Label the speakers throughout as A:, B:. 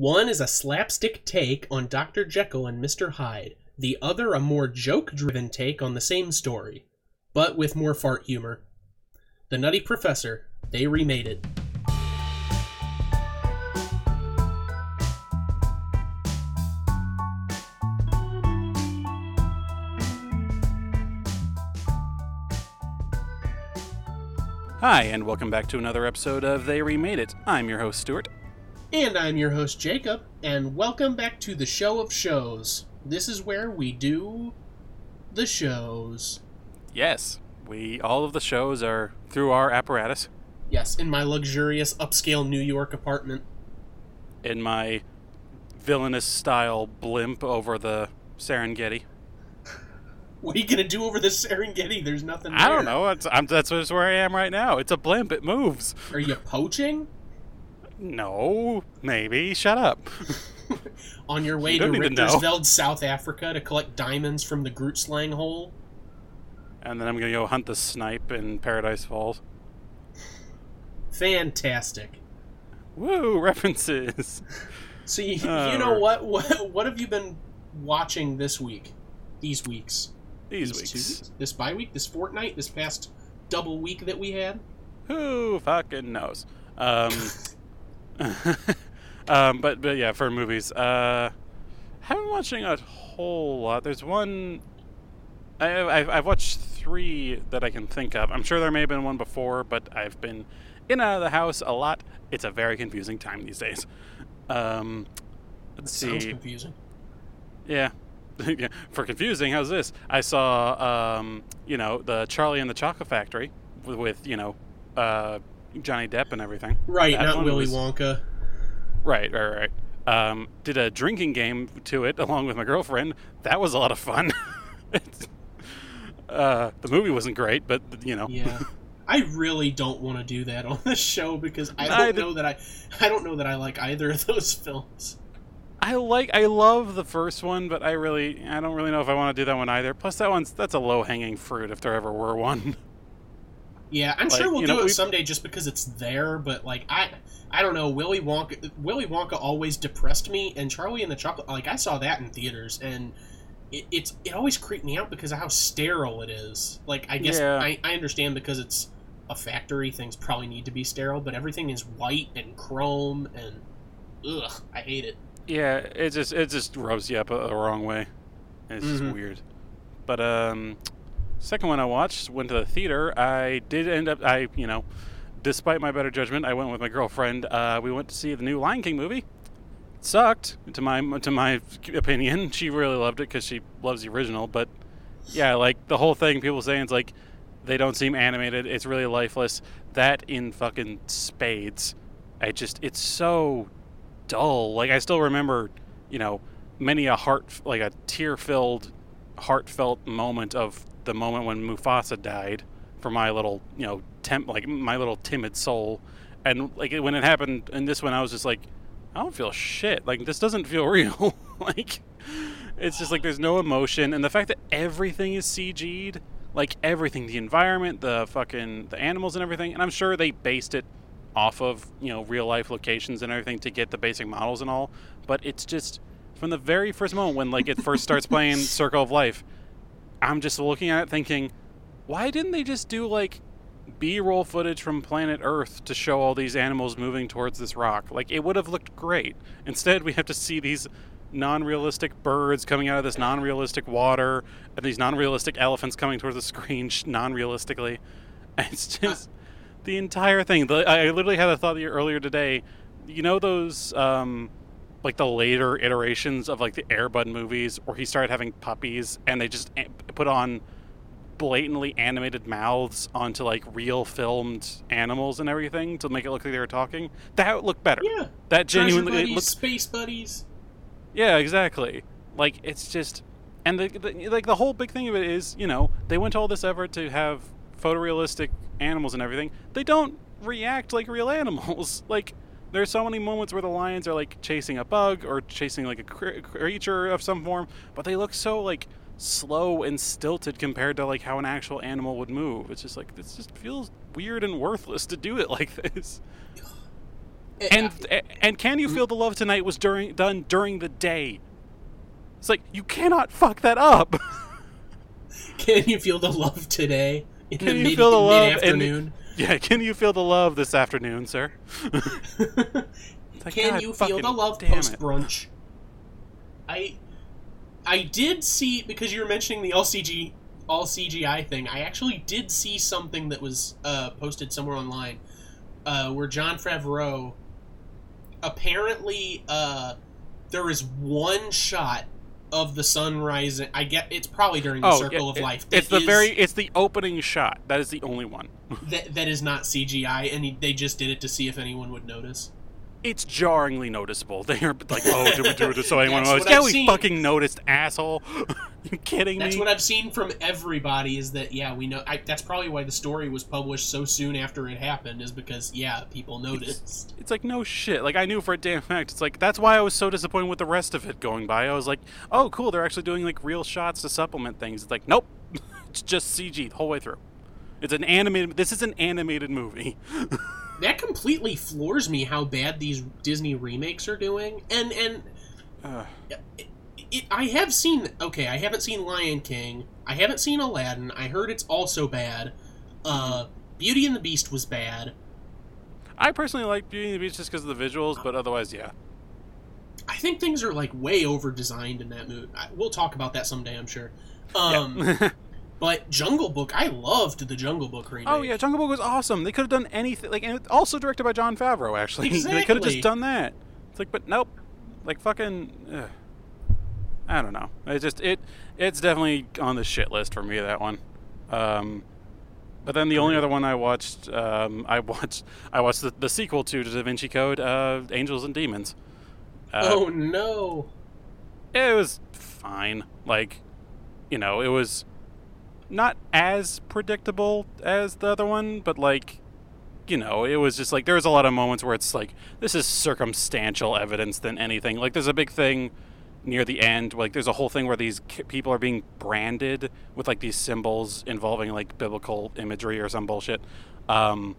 A: One is a slapstick take on Dr. Jekyll and Mr. Hyde, the other a more joke driven take on the same story, but with more fart humor. The Nutty Professor, they remade it.
B: Hi, and welcome back to another episode of They Remade It. I'm your host, Stuart.
A: And I'm your host, Jacob, and welcome back to the Show of Shows. This is where we do the shows.
B: Yes, we all of the shows are through our apparatus
A: Yes, in my luxurious upscale New York apartment.
B: in my villainous style blimp over the Serengeti.
A: What are you gonna do over the Serengeti? There's nothing there.
B: I don't know. It's, I'm, that's where I am right now. It's a blimp. It moves.
A: Are you poaching?
B: No, maybe. Shut up.
A: On your way
B: You
A: to. Richtersveld, South Africa to collect diamonds from the Grootslang hole?
B: and then I'm gonna go hunt the snipe in Paradise Falls.
A: Fantastic.
B: Woo! References.
A: So you,
B: Uh,
A: you know what, what? What have you been watching this week? These weeks?
B: These
A: two
B: weeks.
A: This bye week? This fortnight? This past double week that we had?
B: Who fucking knows? Um, um, but but yeah, for movies, uh, haven't been watching a whole lot. There's one. I, I've, I've watched three that I can think of. I'm sure there may have been one before, but I've been in and out of the house a lot. It's a very confusing time these days. Um, let's
A: Sounds
B: see.
A: confusing.
B: Yeah. yeah. For confusing, how's this? I saw, um, you know, the Charlie and the Chocolate Factory with, with you know, uh, Johnny Depp and everything.
A: Right,
B: That
A: not Willy
B: was-
A: Wonka.
B: Right, right, right. Um, did a drinking game to it along with my girlfriend. That was a lot of fun. Uh, the movie wasn't great, but you know.
A: Yeah. I really don't want to do that on the show because I don't know that I I don't know that I like either of those films.
B: I like, I love the first one, but I really, I don't really know if I want to do that one either. Plus, that one's that's a low hanging fruit if there ever were one.
A: Yeah, I'm
B: Like,
A: sure we'll do
B: know,
A: it someday just because it's there. But like I, I don't know. Willy Wonka, Willy Wonka always depressed me, and Charlie and the Chocolate. Like I saw that in theaters, and it, it's it always creeped me out because of how sterile it is. Like I guess
B: Yeah.
A: I, I understand because it's a factory, things probably need to be sterile, but everything is white and chrome and ugh, I hate it.
B: Yeah, it just it just rubs you up a, the wrong way. It's
A: Mhm.
B: just weird. But um, second one I watched went to the theater. I did end up I you know, despite my better judgment, I went with my girlfriend. Uh, we went to see the new Lion King movie. It sucked to my to my opinion. She really loved it because she loves the original. But yeah, like the whole thing, people saying it's like they don't seem animated. It's really lifeless. That in fucking spades. I just it's so dull. Like I still remember, you know, many a heart like a tear-filled, heartfelt moment of the moment when Mufasa died for my little, you know, temp like my little timid soul. And like when it happened in this one, I was just like, I don't feel shit. Like this doesn't feel real. like it's just like there's no emotion, and the fact that everything is CG'd, like everything, the environment, the fucking the animals and everything, and I'm sure they based it off of you know real life locations and everything to get the basic models and all, but it's just from the very first moment when like it first starts playing Circle of Life, I'm just looking at it thinking, why didn't they just do like B-roll footage from planet Earth to show all these animals moving towards this rock? Like it would have looked great. Instead, we have to see these non-realistic birds coming out of this non-realistic water and these non-realistic elephants coming towards the screen non-realistically. It's just the entire thing. The, I literally had a thought earlier today. You know those um, like the later iterations of like the Airbud movies, where he started having puppies and they just put on blatantly animated mouths onto like real filmed animals and everything to make it look like they were talking. That looked better.
A: Yeah,
B: That genuinely
A: buddies,
B: looked
A: space buddies.
B: yeah, exactly. Like it's just, and the, the like the whole big thing of it is, you know, they went to all this effort to have photorealistic animals and everything. They don't react like real animals. like there's so many moments where the lions are like chasing a bug or chasing like a cr- creature of some form, but they look so like slow and stilted compared to like how an actual animal would move. It's just like this just feels weird and worthless to do it like this. Eh, and eh, and can you mm. feel the love tonight was during done during the day. It's like you cannot fuck that up.
A: Can you feel the love today? In
B: Can
A: the
B: you
A: mid,
B: feel the love in-
A: afternoon?
B: yeah, can you feel the love this afternoon, sir? Like,
A: Can
B: God
A: you feel the love post brunch? I I did see because you were mentioning the all CG all CGI thing. I actually did see something that was uh, posted somewhere online uh, where Jon Favreau apparently uh, there is one shot of the sun rising. I get it's probably during the
B: Oh,
A: Circle
B: yeah,
A: of
B: it-
A: Life.
B: It's the
A: is-
B: very it's the opening shot. That is the only one.
A: that, that is not CGI, and they just did it to see if anyone would notice.
B: It's jarringly noticeable. They are like, oh, did we do it so anyone knows? Yeah,
A: I've
B: we
A: seen.
B: fucking noticed, asshole. You kidding
A: That's
B: me?
A: what I've seen from everybody is that yeah we know I, that's probably why the story was published so soon after it happened is because yeah people noticed.
B: It's like no shit. Like I knew for a damn fact. It's like that's why I was so disappointed with the rest of it going by. I was like, oh cool, they're actually doing like real shots to supplement things. It's like nope, it's just CG the whole way through. It's an animated. This is an animated movie.
A: That completely floors me how bad these Disney remakes are doing. And and
B: Ugh.
A: it, it, I have seen okay I haven't seen Lion King. I haven't seen Aladdin. I heard it's also bad. Uh, Beauty and the Beast was bad.
B: I personally like Beauty and the Beast just because of the visuals, but otherwise, yeah.
A: I think things are like way over designed in that movie. I- We'll talk about that someday, I'm sure. Um,
B: yeah.
A: But Jungle Book, I loved the Jungle Book remake.
B: oh yeah, Jungle Book was awesome. They could have done anything. Like, and it's also directed by Jon Favreau. Actually, exactly. they could have just done that. It's like, but nope. Like fucking. Ugh. I don't know. It just it it's definitely on the shit list for me. That one. Um, but then the only other one I watched, um, I watched I watched the, the sequel to Da Vinci Code, uh, Angels and Demons. Uh,
A: oh no.
B: it was fine. Like, you know, it was not as predictable as the other one, but like, you know, it was just like there was a lot of moments where it's like this is circumstantial evidence than anything. Like, there's a big thing near the end. Like, there's a whole thing where these ki- people are being branded with like these symbols involving like biblical imagery or some bullshit. Um,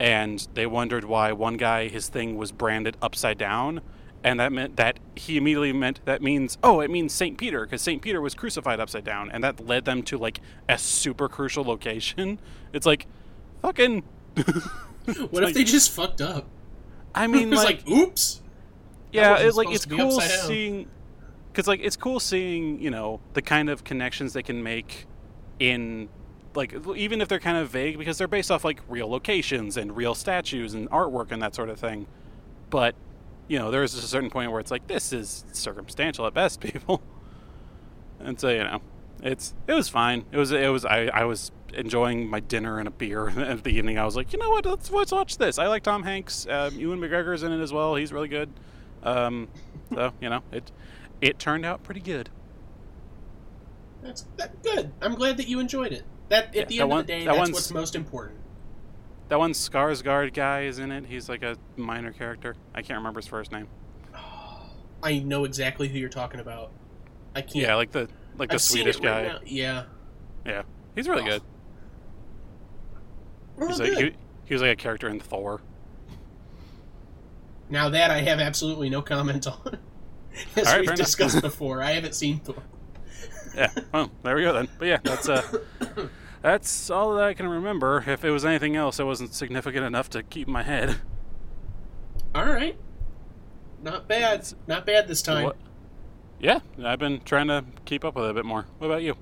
B: and they wondered why one guy his thing was branded upside down and that meant that he immediately meant that means oh it means saint peter because saint peter was crucified upside down and that led them to like a super crucial location it's like fucking
A: What if they just fucked up?
B: i mean like,
A: like, oops.
B: yeah it's like it's cool seeing because like it's cool seeing you know the kind of connections they can make in like even if they're kind of vague because they're based off like real locations and real statues and artwork and that sort of thing. But you know there's a certain point where it's like this is circumstantial at best people. And so you know it's it was fine. It was it was i i was enjoying my dinner and a beer at the evening. I was like you know what? Let's, let's watch this. I like tom hanks. Um, ewan mcgregor's in it as well. He's really good. Um so you know it it turned out pretty good
A: That's that, good. I'm glad that you enjoyed it. That at
B: Yeah,
A: the
B: that
A: end
B: one-
A: of the day,
B: that
A: that's what's most important.
B: that one skarsgård guy is in it he's like a minor character i can't remember his first name
A: I know exactly who you're talking about. I can't.
B: yeah like the like the
A: I've
B: swedish guy
A: right. Yeah.
B: yeah he's really
A: Oh,
B: good he's like he, he was like a character in thor
A: Now that I have absolutely no comment on. As
B: All right,
A: we've discussed before, I haven't seen Thor.
B: yeah well there we go then but yeah that's uh that's all that i can remember if it was anything else it wasn't significant enough to keep in my head
A: All right. Not bad. Not bad this time.
B: What- yeah i've been trying to keep up with it a bit more what about you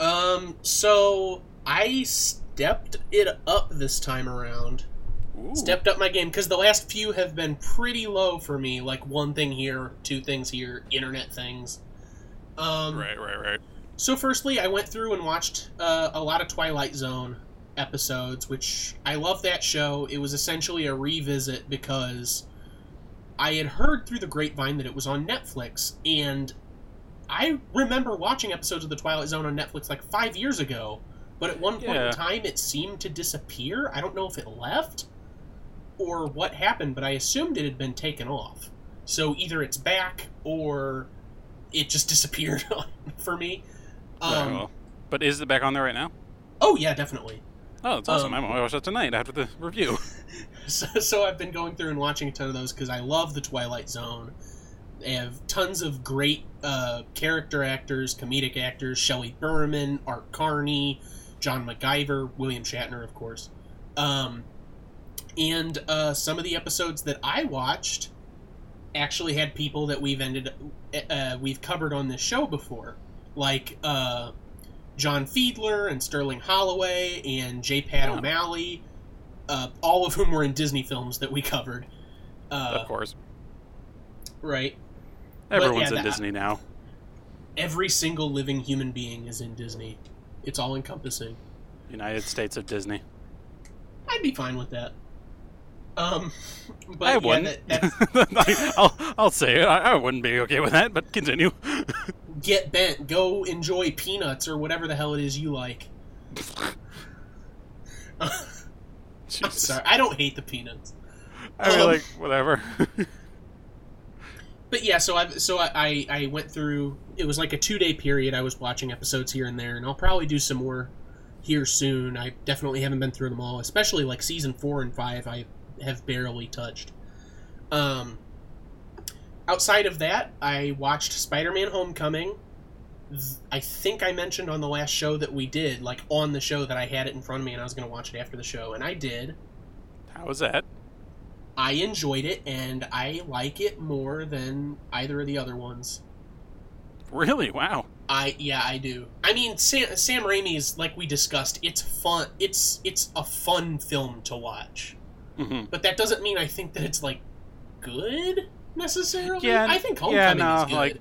A: Um, so I stepped it up this time around.
B: Ooh.
A: Stepped up my game because the last few have been pretty low for me. Like one thing here, two things here, internet things. Um,
B: right right right
A: So, firstly, I went through and watched uh, a lot of Twilight Zone episodes, which I love that show. It was essentially a revisit because I had heard through the grapevine that it was on Netflix, and I remember watching episodes of the Twilight Zone on Netflix like five years ago. But at one point
B: Yeah.
A: in time, it seemed to disappear. I don't know if it left or what happened, but I assumed it had been taken off. So either it's back or it just disappeared for me. Um,
B: well. but is it back on there right now
A: Oh yeah, definitely.
B: oh that's awesome
A: Um,
B: i'm gonna watch that tonight after the review
A: So, so I've been going through and watching a ton of those because I love the Twilight Zone. They have tons of great uh, character actors, comedic actors: Shelley Berman, Art Carney, John McGiver, William Shatner, of course. Um, and uh, some of the episodes that I watched actually had people that we've ended uh, we've covered on this show before, like uh, John Fiedler and Sterling Holloway and J. Pat
B: Oh.
A: O'Malley, uh, all of whom were in Disney films that we covered. Uh,
B: of course,
A: right.
B: everyone's
A: yeah,
B: in Disney now.
A: Every single living human being is in Disney. It's all encompassing.
B: United States of Disney.
A: I'd be fine with that. Um, but
B: I wouldn't.
A: that,
B: I'll, I'll say it. I, I wouldn't be okay with that, but continue.
A: get bent. Go enjoy peanuts or whatever the hell it is you like. I'm sorry, I don't hate the peanuts.
B: I mean,
A: Um,
B: like, whatever.
A: But yeah, so I so I, I I went through. It was like a two day period. I was watching episodes here and there, and I'll probably do some more here soon. I definitely haven't been through them all, especially like season four and five. I have barely touched. Um, outside of that, I watched Spider Man Homecoming. I think I mentioned on the last show that we did, like on the show, that I had it in front of me and I was going to watch it after the show, and I did.
B: How was that?
A: I enjoyed it, and I like it more than either of the other ones.
B: Really? Wow.
A: I yeah, I do. I mean, Sam, Sam Raimi's like we discussed. It's fun. It's it's a fun film to watch,
B: hmm
A: but that doesn't mean I think that it's like good necessarily.
B: Yeah,
A: I think
B: yeah,
A: Homecoming
B: no,
A: is good.
B: like-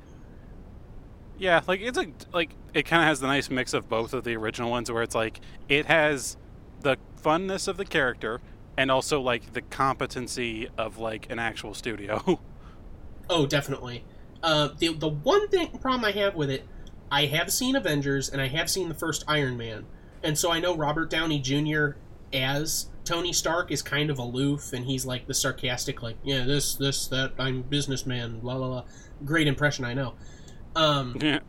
B: Yeah, like it's a like it kind of has the nice mix of both of the original ones, where it's like it has the funness of the character and also like the competency of like an actual studio.
A: oh, definitely. Uh, the the one thing problem I have with it, I have seen Avengers and I have seen the first Iron Man, and so I know Robert Downey Jr. as Tony Stark is kind of aloof, and he's like the sarcastic, like, yeah, this, this, that, I'm businessman, blah blah blah. Great impression, I know. Um,
B: yeah.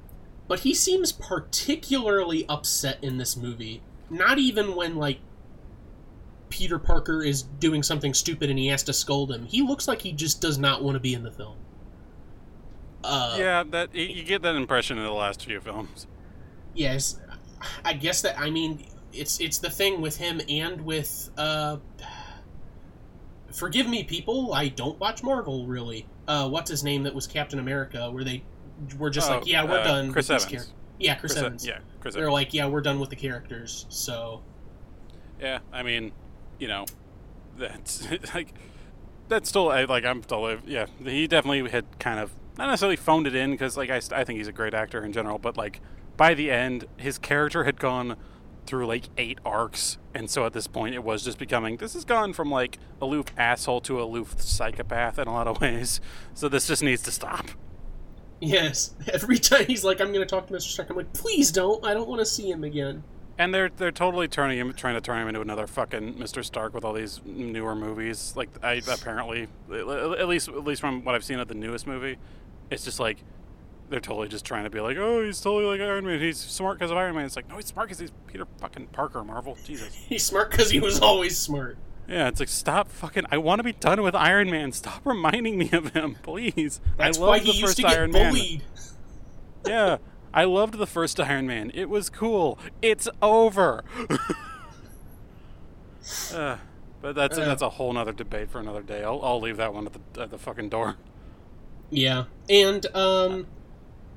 A: but he seems particularly upset in this movie. Not even when like Peter Parker is doing something stupid and he has to scold him. He looks like he just does not want to be in the film. Uh,
B: yeah, that you get that impression in the last few films.
A: Yes, I guess that. I mean, it's it's the thing with him and with. Uh, forgive me, people. I don't watch Marvel really. Uh, what's his name? That was Captain America. Where they were just
B: Oh,
A: like, yeah, we're
B: uh,
A: done.
B: Chris
A: with this
B: Evans.
A: char- Yeah, Chris,
B: Chris E-
A: Evans.
B: yeah, Chris Evans.
A: They're
B: Evans.
A: like, yeah, we're done with the characters. So
B: Yeah, I mean, you know, that's like that's still like I'm still yeah. He definitely had kind of not necessarily phoned it in because like I, I think he's a great actor in general, but like by the end, his character had gone through like eight arcs, and so at this point, it was just becoming this has gone from like aloof asshole to aloof psychopath in a lot of ways. So this just needs to stop.
A: yes, every time he's like, I'm going to talk to Mr. Stark. I'm like, please don't. I don't want to see him again.
B: And they're they're totally turning him, trying to turn him into another fucking Mr. Stark with all these newer movies. Like I apparently, at least at least from what I've seen of the newest movie, it's just like they're totally just trying to be like, oh, he's totally like Iron Man. He's smart because of Iron Man. It's like no, he's smart because he's Peter fucking Parker. Marvel, Jesus.
A: He's smart because he was always smart.
B: Yeah, it's like stop fucking. I want to be done with Iron Man. Stop reminding me of him, please.
A: That's
B: I love
A: why
B: the
A: he used
B: first
A: to get
B: Iron Man.
A: bullied.
B: Yeah, I loved the first Iron Man. It was cool. It's over. uh, but that's
A: Uh.
B: that's a whole nother debate for another day. I'll, I'll leave that one at the at the fucking door.
A: Yeah, and um,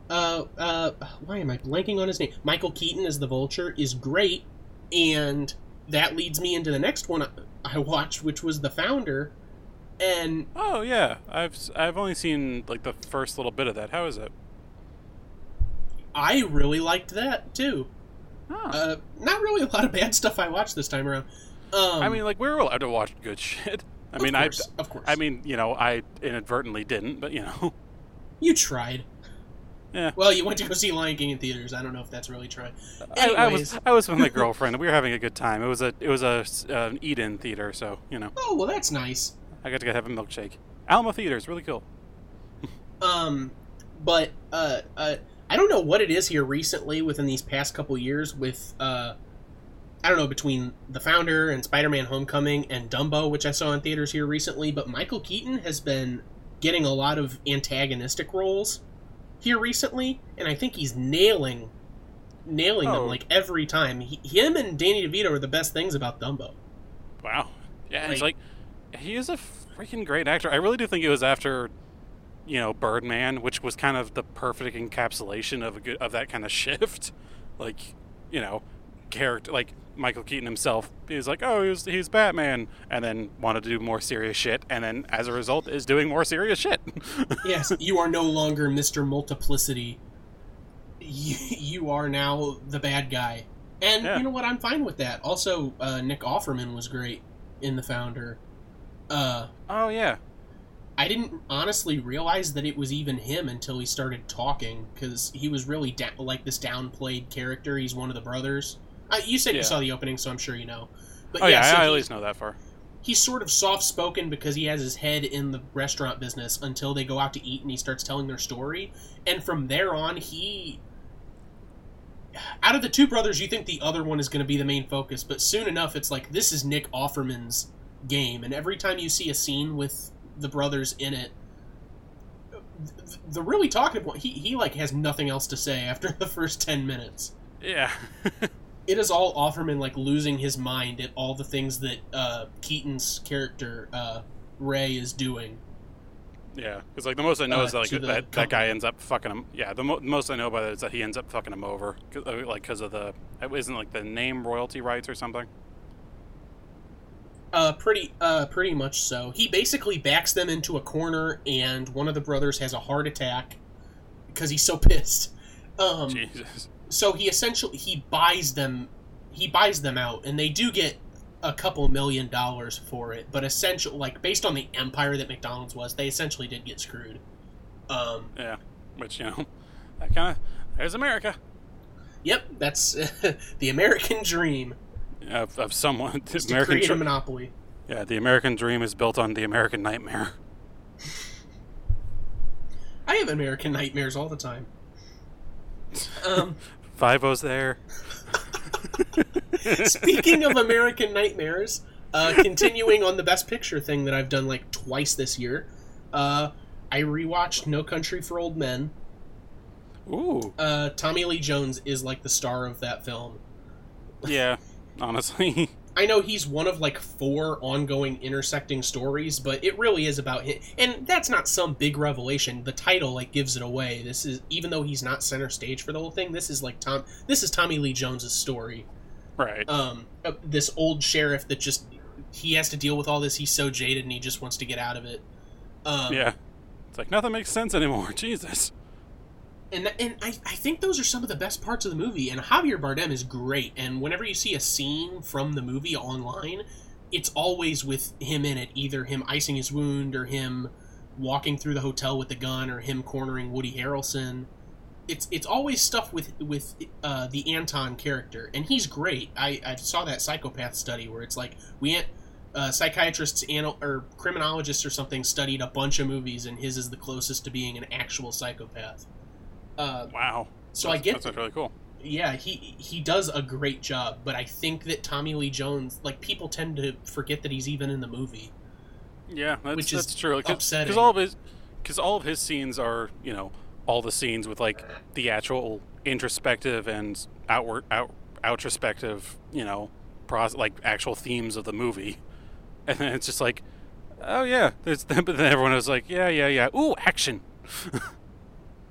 A: uh, uh, why am I blanking on his name? Michael Keaton as the Vulture is great, and that leads me into the next one I- I watched, which was the Founder, and
B: Oh yeah, I've I've only seen like the first little bit of that. How is it?
A: I really liked that too.
B: Oh.
A: Uh, not really a lot of bad stuff I watched this time around. Um,
B: I mean, like we were allowed to watch good shit. I mean, I
A: course, of course.
B: I mean, you know, I inadvertently didn't, but you know,
A: you tried.
B: Yeah.
A: Well, you went to go see Lion King in theaters. I don't know if that's really true.
B: I, I was I was with my girlfriend. We were having a good time. It was a it was a uh, an eat-in theater, so you know,
A: Oh well, that's nice.
B: I got to go have a milkshake. Alamo Theater's really cool.
A: Um, but uh, uh, I don't know what it is here recently within these past couple years with uh, I don't know between the founder and Spider-Man: Homecoming and Dumbo, which I saw in theaters here recently, but Michael Keaton has been getting a lot of antagonistic roles here recently, and I think he's nailing nailing
B: Oh.
A: them like every time. He, him and Danny DeVito are the best things about Dumbo.
B: Wow. Yeah,
A: Like-
B: like he is a freaking great actor. I really do think it was after, you know, Birdman, which was kind of the perfect encapsulation of a good of that kind of shift. Like, you know, character like Michael Keaton himself is like, oh, he's he's Batman, and then wanted to do more serious shit, and then as a result is doing more serious shit.
A: Yes, you are no longer Mr. Multiplicity. You, you are now the bad guy. And
B: Yeah.
A: you know what? I'm fine with that. Also, uh, Nick Offerman was great in The Founder. Uh,
B: oh yeah.
A: I didn't honestly realize that it was even him until he started talking, because he was really da- like this downplayed character. He's one of the brothers. Uh, you said
B: Yeah.
A: you saw the opening, so I'm sure you know. But
B: Oh yeah,
A: so
B: I, I at least know that far.
A: he's sort of soft spoken because he has his head in the restaurant business until they go out to eat and he starts telling their story. And from there on, he. Out of the two brothers, you think the other one is going to be the main focus, but soon enough, it's like this is Nick Offerman's game. And every time you see a scene with the brothers in it, the really talkative one, he, he like has nothing else to say after the first 10 minutes
B: Yeah.
A: it is all Offerman like losing his mind at all the things that uh, Keaton's character uh, Ray is doing.
B: Yeah, because like the most I know
A: Uh,
B: is that, like that, that guy ends up fucking him. Yeah, the mo- most I know about it is that he ends up fucking him over, 'cause- uh, like because of the it isn't like the name royalty rights or something.
A: Uh, pretty, uh, pretty much so. He basically backs them into a corner, and one of the brothers has a heart attack because he's so pissed. Um,
B: Jesus.
A: So he essentially he buys them, he buys them out, and they do get a couple million dollars for it. But essentially, like based on the empire that McDonald's was, they essentially did get screwed. Um,
B: Yeah, which you know, that kind of there's America
A: Yep, that's the American dream.
B: of, of someone. The
A: Is to
B: American
A: create a monopoly.
B: yeah, the American dream is built on the American nightmare.
A: I have American nightmares all the time. Um,
B: Five O's there.
A: speaking of American nightmares, uh, continuing on the Best Picture thing that I've done like twice this year, uh, I rewatched No Country for Old Men.
B: Ooh,
A: Uh, Tommy Lee Jones is like the star of that film.
B: yeah. Honestly,
A: I know he's one of like four ongoing intersecting stories, but it really is about him. And that's not some big revelation. The title like gives it away. This is even though he's not center stage for the whole thing. This is like Tom. This is Tommy Lee Jones's story.
B: right.
A: Um, uh, this old sheriff that just he has to deal with all this. He's so jaded and he just wants to get out of it. Um,
B: yeah, it's like nothing makes sense anymore. Jesus.
A: And and I, I think those are some of the best parts of the movie. And Javier Bardem is great. And whenever you see a scene from the movie online, it's always with him in it. Either him icing his wound, or him walking through the hotel with the gun, or him cornering Woody Harrelson. It's it's always stuff with with uh, the Anton character, and he's great. I, I saw that psychopath study where it's like we uh, psychiatrists anal- or criminologists or something studied a bunch of movies, and his is the closest to being an actual psychopath. Uh,
B: Wow.
A: so I
B: That's-
A: get
B: that's really cool.
A: yeah, he he does a great job, but I think that Tommy Lee Jones, like people tend to forget that he's even in the movie.
B: Yeah, that's,
A: Which is
B: that's true.
A: upsetting.
B: Because all of his, because all of his scenes are, you know, all the scenes with like the actual introspective and outward out outrospective, you know, pros like actual themes of the movie, and then it's just like, oh yeah, there's but then everyone was like, yeah, yeah, yeah, ooh, action.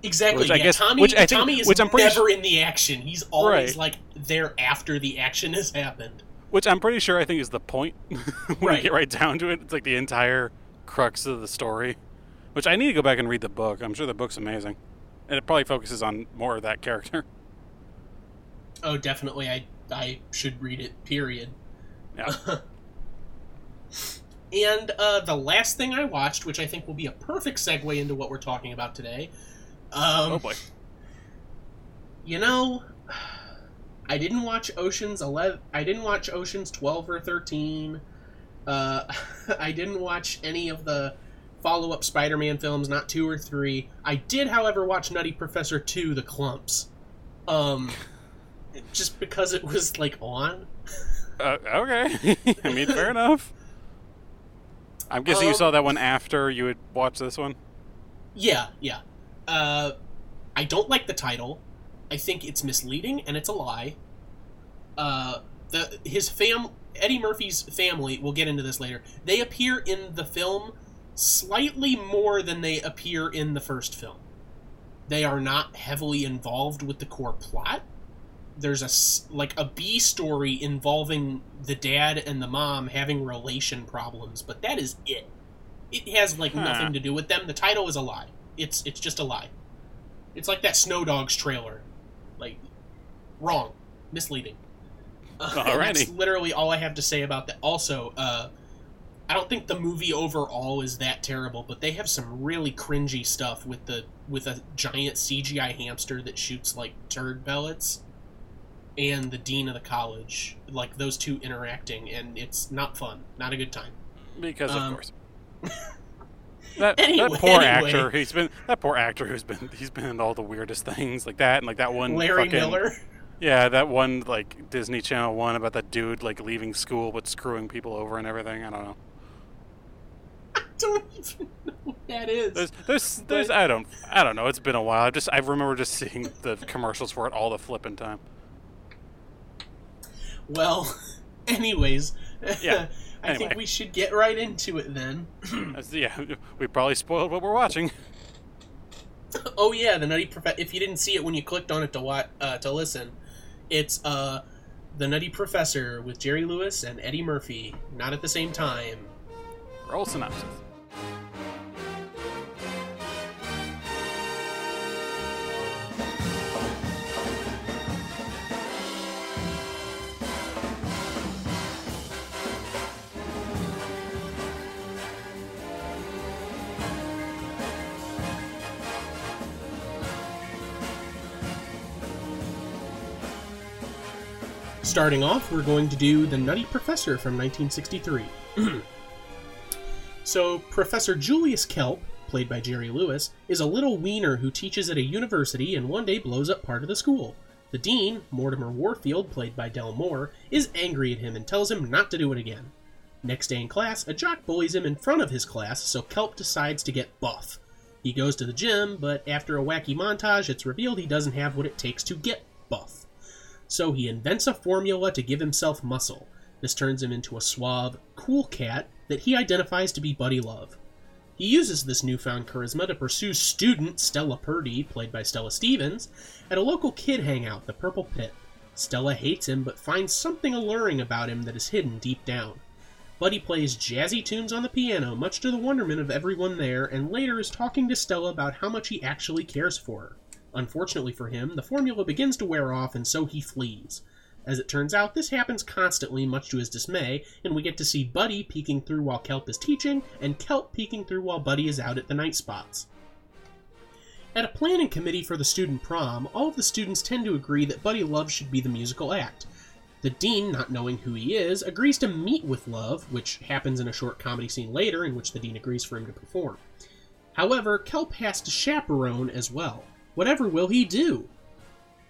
A: Exactly.
B: Which I
A: yeah,
B: guess-
A: Tommy
B: which I think-
A: Tommy is
B: which I'm pretty
A: never in the action. He's always
B: Right.
A: like there after the action has happened.
B: Which I'm pretty sure I think is the point when
A: Right.
B: you get right down to it. It's like the entire crux of the story. Which I need to go back and read the book. I'm sure the book's amazing, and it probably focuses on more of that character.
A: Oh, definitely. I I should read it. Period.
B: Yeah.
A: And uh, the last thing I watched, which I think will be a perfect segue into what we're talking about today. Um,
B: oh boy.
A: You know, I didn't watch Ocean's Eleven. I didn't watch Ocean's Twelve or Thirteen. Uh, I didn't watch any of the follow-up Spider-Man films, not two or three. I did, however, watch Nutty Professor Two: The Klumps. Um, just because it was like on.
B: Uh, okay. I mean, fair enough. I'm guessing you
A: Um,
B: saw that one after you had watched this one.
A: Yeah, yeah. Uh, I don't like the title. I think it's misleading and it's a lie. Uh, the his fam Eddie Murphy's family. We'll get into this later. They appear in the film slightly more than they appear in the first film. They are not heavily involved with the core plot. There's a like a B story involving the dad and the mom having relation problems, but that is it. It has like
B: Huh.
A: nothing to do with them. The title is a lie. It's it's just a lie. It's like that Snow Dogs trailer. Like wrong, misleading. Uh, that's literally all I have to say about that. Also, uh, I don't think the movie overall is that terrible, but they have some really cringy stuff with the with a giant CGI hamster that shoots like turd pellets, and the dean of the college, like those two interacting, and it's not fun, not a good time.
B: Because of
A: Um,
B: course. That,
A: Anyway-
B: that poor
A: anyway.
B: actor, he's been that poor actor who's been he's been in all the weirdest things like that and like that one
A: Larry
B: fucking-
A: Miller.
B: Yeah, that one like Disney Channel one about that dude like leaving school but screwing people over and everything. I don't know.
A: I don't even know what that is.
B: There's there's there's I don't I don't know. It's been a while. I just I remember just seeing the commercials for it all the flipping time.
A: Well, anyways,
B: Yeah,
A: I think we should get right into it then.
B: Yeah, we probably spoiled what we're watching.
A: oh yeah, the Nutty Prof- If you didn't see it when you clicked on it to watch, uh, to listen, it's uh, the Nutty Professor with Jerry Lewis and Eddie Murphy, not at the same time.
B: Roll synopsis.
A: Starting off, we're going to do The Nutty Professor from 1963. so, Professor Julius Kelp, played by Jerry Lewis, is a little wiener who teaches at a university and one day blows up part of the school. The dean, Mortimer Warfield, played by Del Moore, is angry at him and tells him not to do it again. Next day in class, a jock bullies him in front of his class, so Kelp decides to get buff. He goes to the gym, but after a wacky montage, it's revealed he doesn't have what it takes to get buff. So he invents a formula to give himself muscle. This turns him into a suave, cool cat that he identifies to be Buddy Love. He uses this newfound charisma to pursue student Stella Purdy, played by Stella Stevens, at a local kid hangout, the Purple Pit. Stella hates him but finds something alluring about him that is hidden deep down. Buddy plays jazzy tunes on the piano, much to the wonderment of everyone there, and later is talking to Stella about how much he actually cares for her. Unfortunately for him, the formula begins to wear off, and so he flees. As it turns out, this happens constantly, much to his dismay, and we get to see Buddy peeking through while Kelp is teaching, and Kelp peeking through while Buddy is out at the night spots. At a planning committee for the student prom, all of the students tend to agree that Buddy Love should be the musical act. The dean, not knowing who he is, agrees to meet with Love, which happens in a short comedy scene later in which the dean agrees for him to perform. However, Kelp has to chaperone as well. Whatever will he do?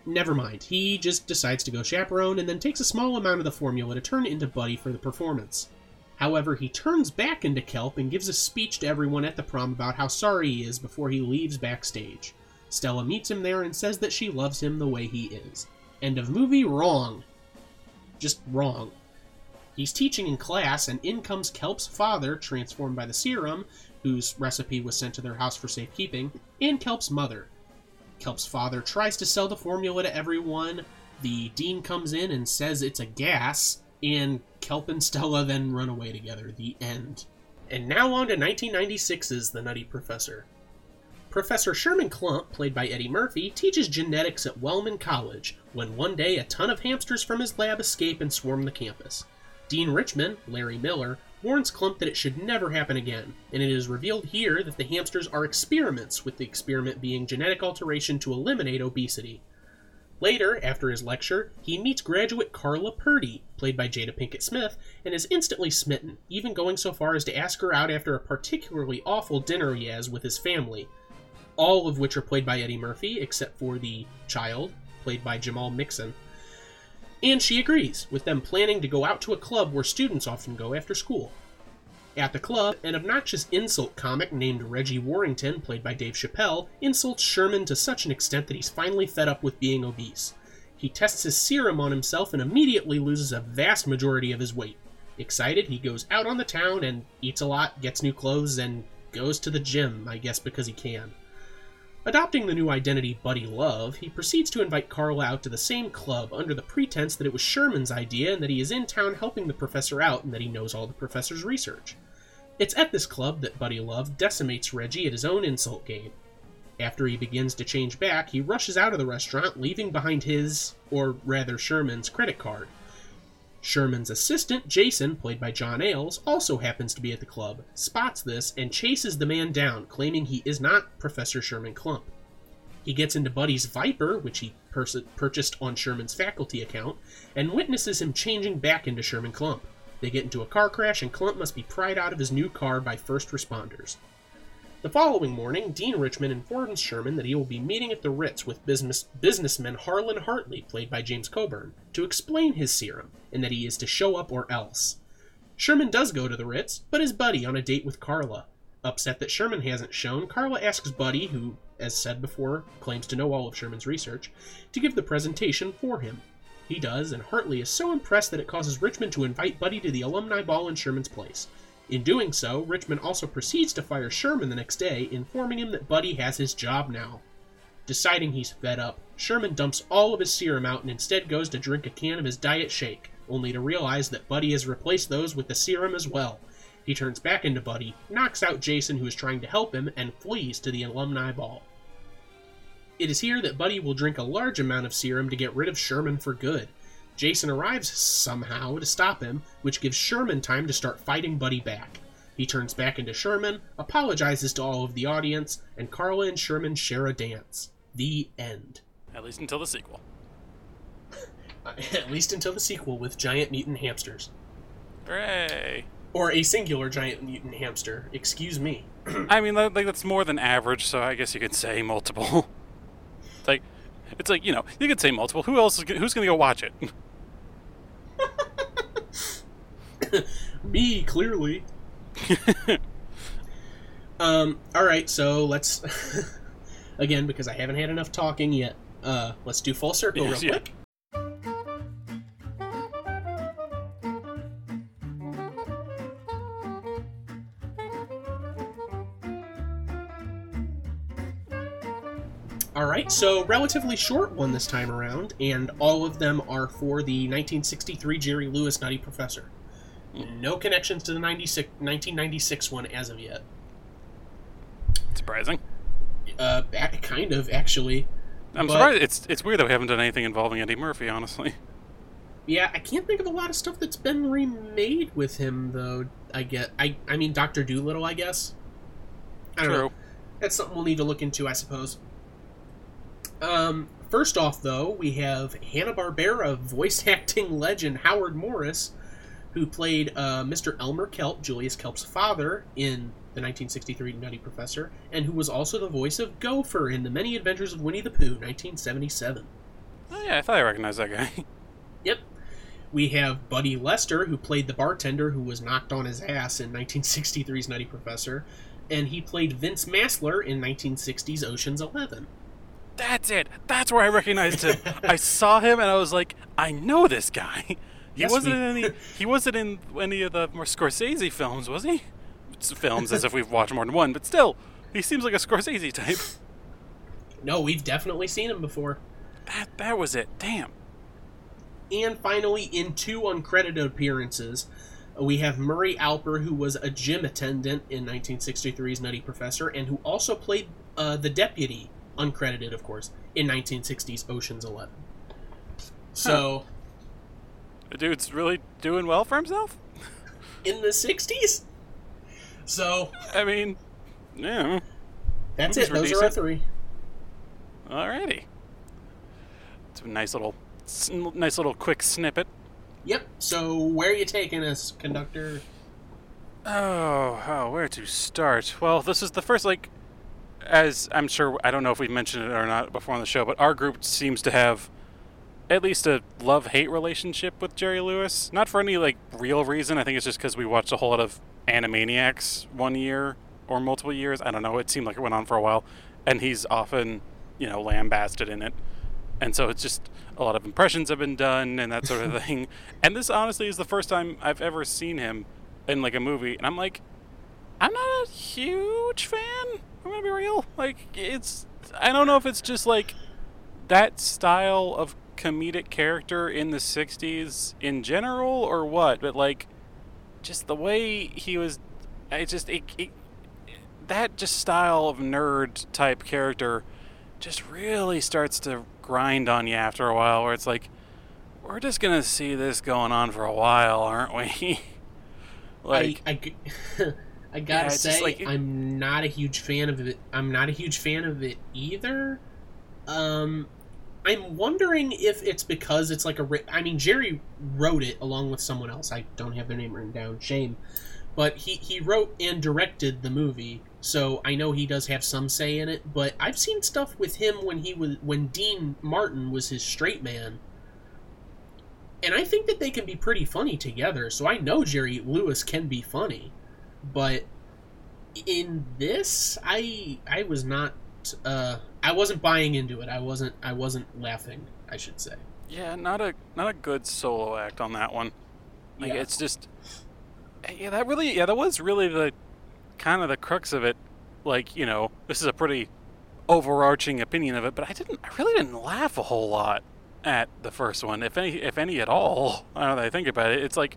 A: Never mind, he just decides to go chaperone and then takes a small amount of the formula to turn into Buddy for the performance. However, he turns back into Kelp and gives a speech to everyone at the prom about how sorry he is before he leaves backstage. Stella meets him there and says that she loves him the way he is. End of movie, wrong. Just wrong. He's teaching in class, and in comes Kelp's father, transformed by the serum, whose recipe was sent to their house for safekeeping, and Kelp's mother. Kelp's father tries to sell the formula to everyone. The dean comes in and says it's a gas, and Kelp and Stella then run away together. The end. And now on to 1996's The Nutty Professor. Professor Sherman Klump, played by Eddie Murphy, teaches genetics at Wellman College when one day a ton of hamsters from his lab escape and swarm the campus. Dean Richmond, Larry Miller, warns Klump that it should never happen again, and it is revealed here that the hamsters are experiments, with the experiment being genetic alteration to eliminate obesity. Later, after his lecture, he meets graduate Carla Purdy, played by Jada Pinkett Smith, and is instantly smitten, even going so far as to ask her out after a particularly awful dinner he has with his family, all of which are played by Eddie Murphy, except for the child, played by Jamal Mixon. And she agrees, with them planning to go out to a club where students often go after school. At the club, an obnoxious insult comic named Reggie Warrington, played by Dave Chappelle, insults Sherman to such an extent that he's finally fed up with being obese. He tests his serum on himself and immediately loses a vast majority of his weight. Excited, he goes out on the town and eats a lot, gets new clothes, and goes to the gym, I guess because he can. Adopting the new identity Buddy Love, he proceeds to invite Carl out to the same club under the pretense that it was Sherman's idea and that he is in town helping the professor out and that he knows all the professor's research. It's at this club that Buddy Love decimates Reggie at his own insult game. After he begins to change back, he rushes out of the restaurant, leaving behind his, or rather Sherman's, credit card. Sherman's assistant, Jason, played by John Ales, also happens to be at the club, spots this, and chases the man down, claiming he is not Professor Sherman Klump. He gets into Buddy's Viper, which he pers- purchased on Sherman's faculty account, and witnesses him changing back into Sherman Klump. They get into a car crash, and Klump must be pried out of his new car by first responders. The following morning, Dean Richmond informs Sherman that he will be meeting at the Ritz with business, businessman Harlan Hartley, played by James Coburn, to explain his serum, and that he is to show up or else. Sherman does go to the Ritz, but is Buddy on a date with Carla. Upset that Sherman hasn't shown, Carla asks Buddy, who, as said before, claims to know all of Sherman's research, to give the presentation for him. He does, and Hartley is so impressed that it causes Richmond to invite Buddy to the alumni ball in Sherman's place. In doing so, Richmond also proceeds to fire Sherman the next day, informing him that Buddy has his job now. Deciding he's fed up, Sherman dumps all of his serum out and instead goes to drink a can of his diet shake, only to realize that Buddy has replaced those with the serum as well. He turns back into Buddy, knocks out Jason, who is trying to help him, and flees to the alumni ball. It is here that Buddy will drink a large amount of serum to get rid of Sherman for good. Jason arrives somehow to stop him, which gives Sherman time to start fighting Buddy back. He turns back into Sherman, apologizes to all of the audience, and Carla and Sherman share a dance. The end.
B: At least until the sequel.
A: At least until the sequel with giant mutant hamsters.
B: Hooray!
A: Or a singular giant mutant hamster. Excuse me.
B: I mean, like that's more than average, so I guess you could say multiple. it's like, it's like you know, you could say multiple. Who else is who's gonna go watch it?
A: me, clearly. um. All right. So let's again because I haven't had enough talking yet. Uh, let's do full circle
B: Yes,
A: real
B: yeah.
A: quick. All right, so relatively short one this time around, and all of them are for the 1963 Jerry Lewis Nutty Professor. No connections to the 96, 1996 one as of yet.
B: Surprising.
A: Uh, kind of actually.
B: I'm
A: But-
B: surprised. It's it's weird that we haven't done anything involving Eddie Murphy, honestly.
A: Yeah, I can't think of a lot of stuff that's been remade with him though. I get, I, I mean, Doctor Dolittle, I guess. I don't know.
B: True.
A: That's something we'll need to look into, I suppose. Um, first off, though, we have Hanna Barbera voice acting legend Howard Morris, who played uh, Mr. Elmer Kelp, Julius Kelp's father, in the 1963 Nutty Professor, and who was also the voice of Gopher in The Many Adventures of Winnie the Pooh, 1977.
B: Oh yeah, I thought I recognized that guy.
A: Yep. We have Buddy Lester, who played the bartender who was knocked on his ass in 1963's Nutty Professor, and he played Vince Massler in 1960's Ocean's Eleven.
B: That's it. That's where I recognized him. I saw him and I was like, I know this guy. He
A: Yes,
B: wasn't
A: we-
B: in any. He wasn't in any of the more Scorsese films, was he? It's films as if we've watched more than one, but still, he seems like a Scorsese type.
A: No, we've definitely seen him before.
B: That that was it. Damn.
A: And finally, in two uncredited appearances, we have Murray Alper, who was a gym attendant in 1963's Nutty Professor, and who also played uh, the deputy, uncredited, of course, in 1960's Ocean's Eleven. So,
B: The dude's really doing well for himself.
A: in the 60s? So,
B: I mean, yeah.
A: that's it. Those are our three.
B: Alrighty. It's a nice little, nice little quick snippet.
A: Yep. So, where are you taking us, conductor?
B: Oh, oh, where to start? Well, this is the first, like, as I'm sure, I don't know if we've mentioned it or not before on the show, but our group seems to have at least a love hate relationship with Jerry Lewis. Not for any like real reason. I think it's just because we watched a whole lot of Animaniacs one year or multiple years. I don't know. It seemed like it went on for a while, and he's often you know lambasted in it, and so it's just a lot of impressions have been done and that sort of thing. And this honestly is the first time I've ever seen him in like a movie, and I'm like, I'm not a huge fan. I'm gonna be real. Like it's I don't know if it's just like that style of comedic character in the 60s in general or what but like just the way he was it just it, it, that just style of nerd type character just really starts to grind on you after a while where it's like we're just gonna see this going on for a while aren't we
A: like I, I, I gotta yeah, say like, it, i'm not a huge fan of it i'm not a huge fan of it either um I'm wondering if it's because it's like a. I mean, Jerry wrote it along with someone else. I don't have their name written down. Shame, but he he wrote and directed the movie, so I know he does have some say in it. But I've seen stuff with him when he was when Dean Martin was his straight man, and I think that they can be pretty funny together. So I know Jerry Lewis can be funny, but in this, I I was not uh, I wasn't buying into it. I wasn't I wasn't laughing. I should say.
B: Yeah, not a not a good solo act on that one. Like yeah. it's just yeah, that really yeah, that was really the kind of the crux of it. Like you know, this is a pretty overarching opinion of it, but I didn't I really didn't laugh a whole lot at the first one, if any if any at all. Now that I think about it, it's like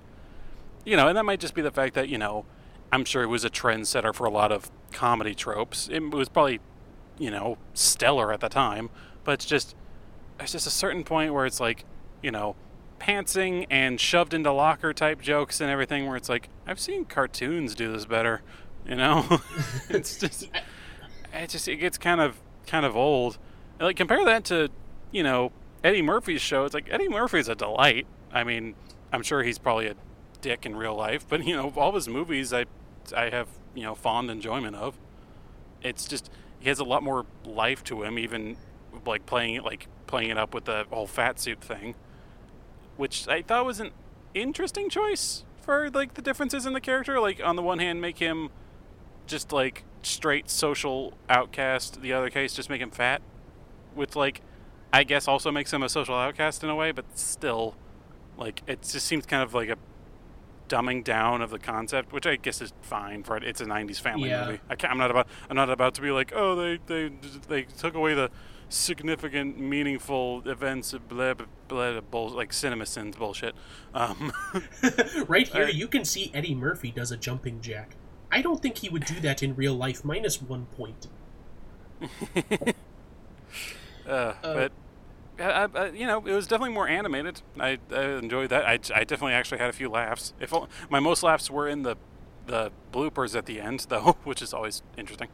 B: you know, and that might just be the fact that you know. I'm sure it was a trendsetter for a lot of comedy tropes. It was probably you know, stellar at the time, but it's just there's just a certain point where it's like, you know, pantsing and shoved into locker type jokes and everything where it's like I've seen cartoons do this better, you know? it's just it just it gets kind of kind of old. Like compare that to, you know, Eddie Murphy's show. It's like Eddie Murphy's a delight. I mean, I'm sure he's probably a dick in real life, but you know, all his movies I I have, you know, fond enjoyment of. It's just he has a lot more life to him, even like playing it like playing it up with the whole fat suit thing, which I thought was an interesting choice for like the differences in the character. Like on the one hand, make him just like straight social outcast. The other case, just make him fat, which like I guess also makes him a social outcast in a way, but still, like it just seems kind of like a dumbing down of the concept, which I guess is fine for it. It's a '90s family yeah. movie. I am not about I'm not about to be like, oh, they they they took away the significant, meaningful events of blah blah, blah bull, like CinemaSins bullshit. Um,
A: right here, I, you can see Eddie Murphy does a jumping jack. I don't think he would do that in real life. Minus one point.
B: uh, uh, but I, I, you know, it was definitely more animated. I, I enjoyed that. I, I definitely actually had a few laughs. If my most laughs were in the the bloopers at the end, though, which is always interesting.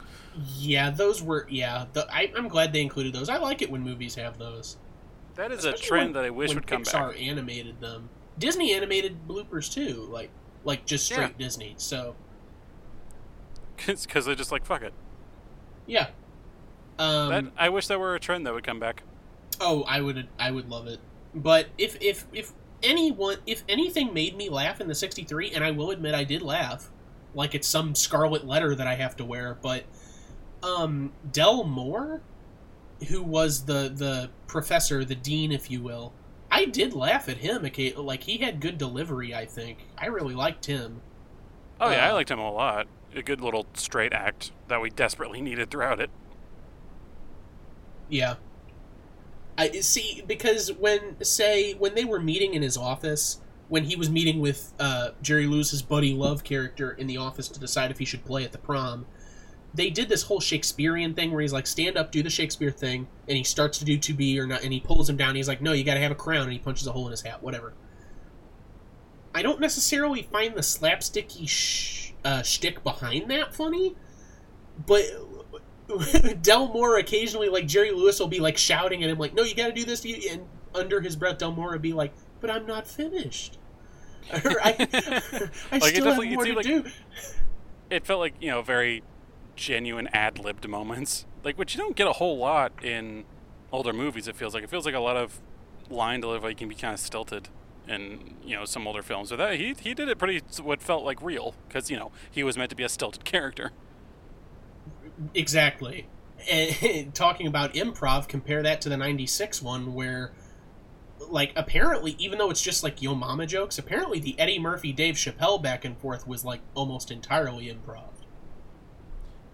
A: Yeah, those were yeah. The, I, am glad they included those. I like it when movies have those.
B: That is Especially a trend when, that I wish would come
A: Pixar
B: back.
A: Pixar animated them. Disney animated bloopers too, like like just straight yeah. Disney. So
B: because they're just like fuck it.
A: Yeah. Um,
B: that I wish that were a trend that would come back.
A: Oh, I would I would love it. But if if if anyone if anything made me laugh in the 63 and I will admit I did laugh like it's some scarlet letter that I have to wear, but um Del Moore who was the the professor, the dean if you will. I did laugh at him. Like he had good delivery. I think I really liked him.
B: Oh yeah, uh, I liked him a lot. A good little straight act that we desperately needed throughout it.
A: Yeah, I see because when say when they were meeting in his office, when he was meeting with uh, Jerry Lewis's Buddy Love character in the office to decide if he should play at the prom, they did this whole Shakespearean thing where he's like, stand up, do the Shakespeare thing, and he starts to do to be or not, and he pulls him down. he's like, no, you got to have a crown, and he punches a hole in his hat, whatever. I don't necessarily find the slapsticky sh- uh, shtick behind that funny, but Del Moore occasionally, like Jerry Lewis, will be like shouting at him, like, "No, you got to do this," you, and under his breath, Del Moore would be like, "But I'm not finished. I, I like still have more to like, do."
B: It felt like you know very genuine ad libbed moments, like which you don't get a whole lot in older movies. It feels like it feels like a lot of line delivery can be kind of stilted in you know some older films. But that he he did it pretty what felt like real because you know he was meant to be a stilted character.
A: Exactly. And talking about improv, compare that to the 96 one where like apparently even though it's just like yo mama jokes, apparently the Eddie Murphy Dave Chappelle back and forth was like almost entirely improv.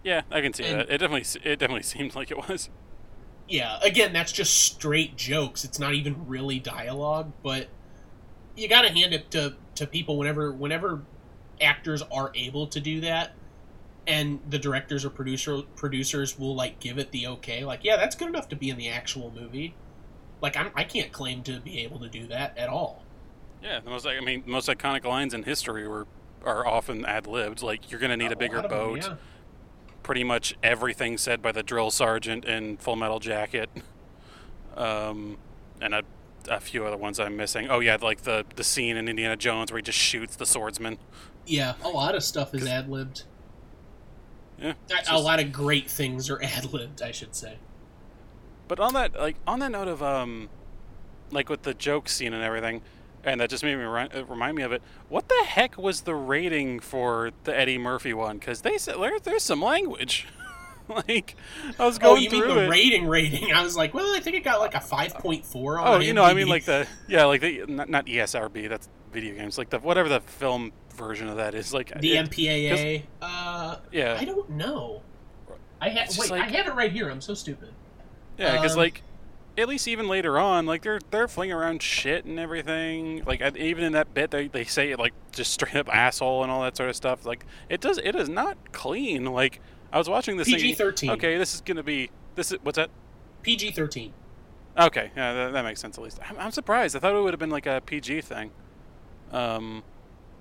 B: Yeah, I can see
A: And-
B: that. It definitely it definitely seemed like it was.
A: Yeah, again, that's just straight jokes. It's not even really dialogue, but you got to hand it to to people whenever whenever actors are able to do that and the directors or producer producers will like give it the okay like yeah that's good enough to be in the actual movie like I'm, i can't claim to be able to do that at all
B: Yeah, the most I mean most iconic lines in history were are often ad libbed. Like you're gonna need a bigger
A: lot of them,
B: boat.
A: yeah.
B: Pretty much everything said by the drill sergeant in Full Metal Jacket. Um, and a, a few other ones I'm missing. Oh yeah, like the the scene in Indiana Jones where he just shoots the swordsman.
A: yeah a lot of stuff is ad-libbed
B: Yeah,
A: a, a
B: just-
A: lot of great things are ad-libbed i should say
B: But on that, like on that note of um, like with the joke scene and everything, and that just made me ri- uh, remind me of it. What the heck was the rating for the Eddie Murphy one? Because they said there, there's some language. like I was going.
A: oh
B: you
A: mean the
B: it.
A: rating rating i was like well i think it got like a 5.4 on
B: oh, you know, I mean like the yeah, like the not, not ESRB. That's video games. Like the whatever the film version of that is. Like
A: The
B: it-
A: MPAA. Uh,
B: Yeah.
A: I don't know. I
B: It's
A: wait.
B: like-
A: I have it right here. I'm so stupid.
B: Yeah, because
A: Um,
B: like, at least even later on, like they're they're flinging around shit and everything. Like even in that bit, they they say like just straight up asshole and all that sort of stuff. Like it does it is not clean. Like I was watching this thinking,
A: PG-13.
B: Okay, this is gonna be this is what's that?
A: PG-13.
B: Okay, yeah, that, that makes sense at least. I'm, I'm surprised. I thought it would have been like a PG thing. Um,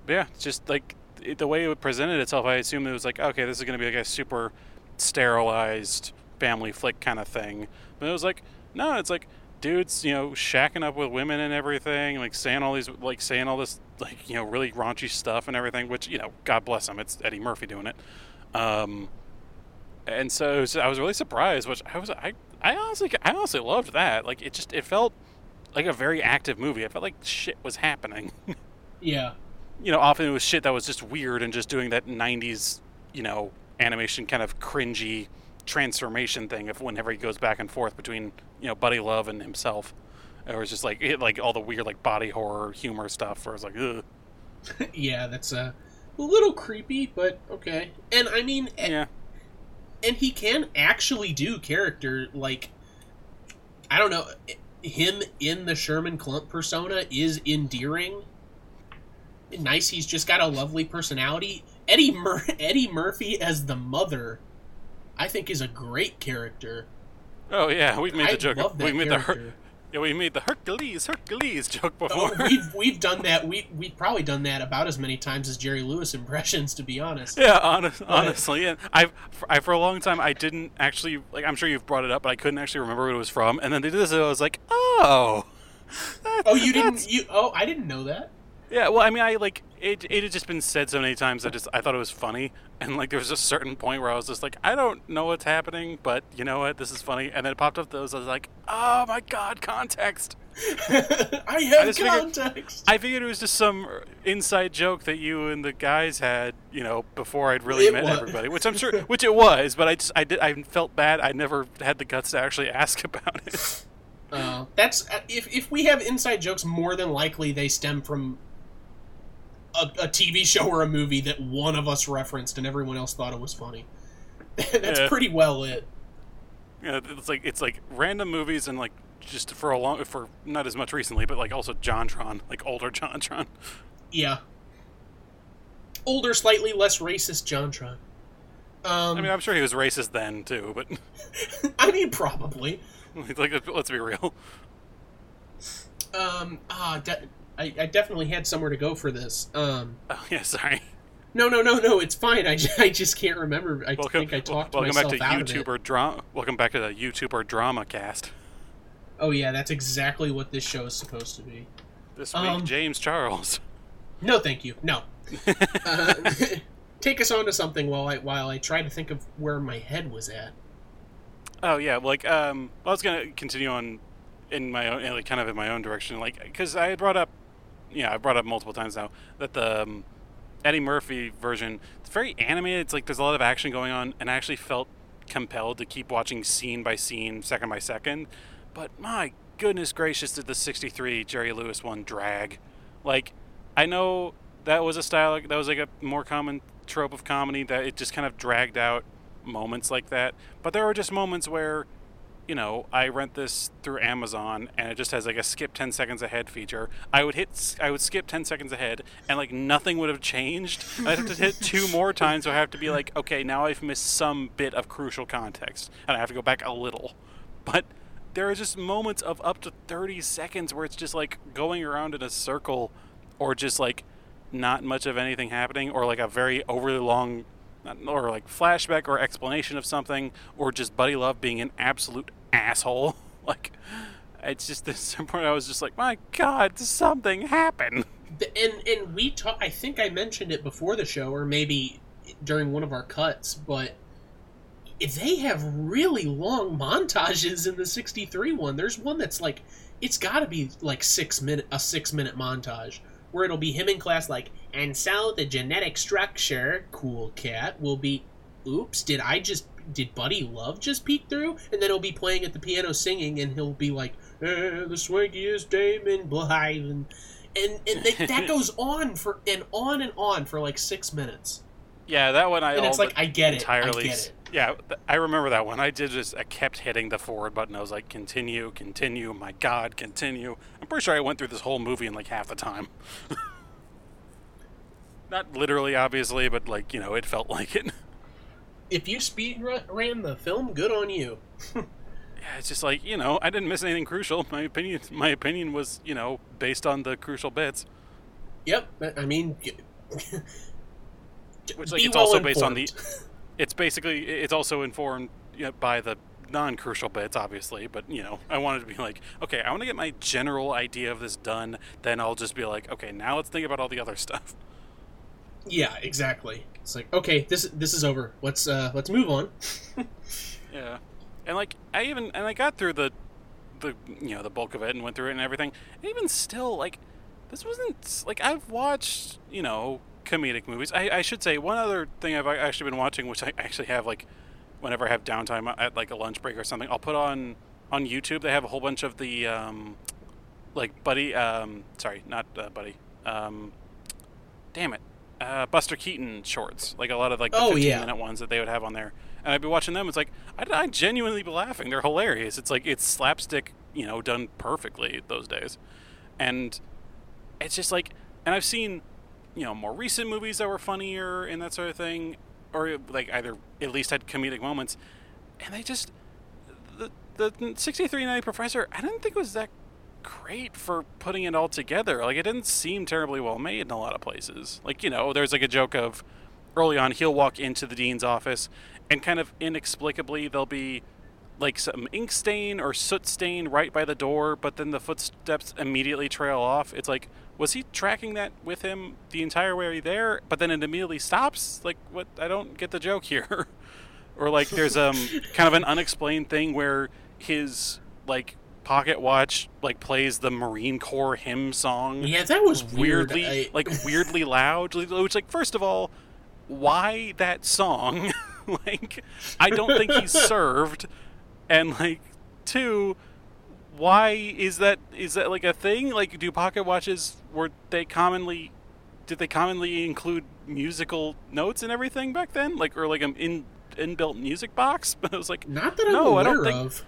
B: but yeah, it's just like it, the way it presented itself, I assumed it was like, okay, this is going to be like a super sterilized family flick kind of thing. But it was like, no, it's like dudes, you know, shacking up with women and everything, like saying all these, like saying all this, like you know, really raunchy stuff and everything. Which you know, God bless him, it's Eddie Murphy doing it. Um, and so, was- I was really surprised. Which I was, I, I honestly, I honestly loved that. Like it just, it felt like a very active movie. I felt like shit was happening.
A: Yeah.
B: You know, often it was shit that was just weird and just doing that '90s, you know, animation kind of cringy transformation thing. Of whenever he goes back and forth between, you know, Buddy Love and himself, it was just like it, like all the weird like body horror humor stuff. Where I was like, ugh,
A: yeah. That's uh, a little creepy, but okay. And I mean,
B: yeah,
A: and he can actually do character like I don't know. Him in the Sherman Klump persona is endearing. Nice. He's just got a lovely personality. Eddie Mur- Eddie Murphy as the mother, I think, is a great character.
B: oh yeah, we've made
A: I
B: the joke.
A: love that
B: we made the Her- yeah, we made the Hercules Hercules joke oh, before.
A: Oh, we've we've done that. We we've probably done that about as many times as Jerry Lewis impressions, to be honest.
B: Yeah, honest, honestly, and I, I for a long time I didn't actually like. I'm sure you've brought it up, but I couldn't actually remember what it was from. And then they did this, and I was like, oh, oh that-
A: Oh, you didn't? You oh, I didn't know that.
B: Yeah, well, I mean, I like it. It had just been said so many times. I just I thought it was funny, and like there was a certain point where I was just like, I don't know what's happening, but you know what, this is funny. And then it popped up those. I was like, oh my god, context.
A: I have
B: figured-
A: context.
B: I figured it was just some inside joke that you and the guys had, you know, before I'd really
A: It
B: met
A: wa-
B: everybody, which I'm sure, which it was, but I just I did I felt bad. I never had the guts to actually ask about it.
A: Uh, that's if if we have inside jokes, more than likely they stem from a, a TV show or a movie that one of us referenced and everyone else thought it was funny. that's
B: Yeah.
A: pretty well it.
B: Know, it's like it's like random movies and like just for a long for not as much recently, but like also JonTron, like older JonTron.
A: Yeah. Older, slightly less racist JonTron. Um,
B: I mean, I'm sure he was racist then too, but
A: I mean, probably.
B: like let's be real.
A: Um, ah, de- I, I definitely had somewhere to go for this. Um,
B: Oh yeah, sorry.
A: no, no, no, no, it's fine. I, I just can't remember. I
B: Welcome,
A: think I talked
B: welcome
A: myself
B: back to
A: out of it.
B: YouTuber drama. Welcome back to the YouTuber drama cast.
A: Oh yeah, that's exactly what this show is supposed to be.
B: This week,
A: Um,
B: James Charles.
A: No, thank you. No. Uh, take us on to something while I while I try to think of where my head was at.
B: Oh yeah, like um, I was gonna continue on in my own, like, kind of in my own direction, like because I had brought up, yeah, I brought up multiple times now that the um, Eddie Murphy version, it's very animated. It's like there's a lot of action going on, and I actually felt compelled to keep watching scene by scene, second by second. But my goodness gracious, did the '63 Jerry Lewis one drag? Like, I know that was a style that was like a more common trope of comedy that it just kind of dragged out moments like that. But there were just moments where, you know, I rent this through Amazon and it just has like a skip 10 seconds ahead feature. I would hit, I would skip 10 seconds ahead and like nothing would have changed. I'd have to hit two more times, so I have to be like, okay, now I've missed some bit of crucial context and I have to go back a little. But there are just moments of up to 30 seconds where it's just like going around in a circle or just like not much of anything happening or like a very overly long or like flashback or explanation of something or just buddy love being an absolute asshole. Like it's just this some point i was just like my god something happened.
A: And and we talk i think i mentioned it before the show or maybe during one of our cuts but they have really long montages in the 63 one there's one that's like it's got to be like six minute a six minute montage where it'll be him in class like and so the genetic structure cool cat will be oops did i just did buddy love just peek through? And then he'll be playing at the piano singing and he'll be like eh, the swankiest dame in Blythe. And and, and they, that goes on for and on and on for like six minutes.
B: Yeah that one i
A: and it's like i get it.
B: Entirely
A: i get it.
B: Yeah i remember that one. I did just i kept hitting the forward button. I was like continue continue my god continue. I'm pretty sure i went through this whole movie in like half the time. Not literally obviously but like you know it felt like it
A: if you speed ran the film good on you.
B: Yeah it's just like you know i didn't miss anything crucial. My opinion my opinion was you know based on the crucial bits.
A: Yep i mean
B: which like it's well also informed. based on the it's basically it's also informed you know, by the non-crucial bits obviously but you know i wanted to be like okay i want to get my general idea of this done then i'll just be like okay now let's think about all the other stuff
A: yeah exactly it's like okay this this is over let's uh let's move on
B: yeah and like i even and i got through the the you know the bulk of it and went through it and everything and even still like this wasn't like i've watched you know comedic movies. I, I should say one other thing I've actually been watching, which I actually have like whenever I have downtime at like a lunch break or something, I'll put on on YouTube. They have a whole bunch of the um, like Buddy. Um, sorry, not uh, Buddy. Um, damn it, uh, Buster Keaton shorts. Like a lot of like the oh, 15 yeah. minute ones that they would have on there. And I'd be watching them. It's like I I genuinely be laughing. They're hilarious. It's like it's slapstick, you know, done perfectly those days, and it's just like. And I've seen you know more recent movies that were funnier and that sort of thing, or like either at least had comedic moments, and they just the the 63 Nutty Professor I didn't think it was that great for putting it all together. Like it didn't seem terribly well made in a lot of places. Like you know there's like a joke of early on he'll walk into the dean's office and kind of inexplicably there'll be like some ink stain or soot stain right by the door, but then the footsteps immediately trail off. It's like, was he tracking that with him the entire way there? But then it immediately stops. Like, what? I don't get the joke here. or like, there's um kind of an unexplained thing where his like pocket watch like plays the Marine Corps hymn song.
A: Yeah, that was weirdly
B: I... like weirdly loud. Which like, first of all, why that song? like, I don't think he's served and like two why is that is that like a thing like do pocket watches were they commonly did they commonly include musical notes and everything back then like or like an in inbuilt music box but it was like
A: not that I'm no i don't think of.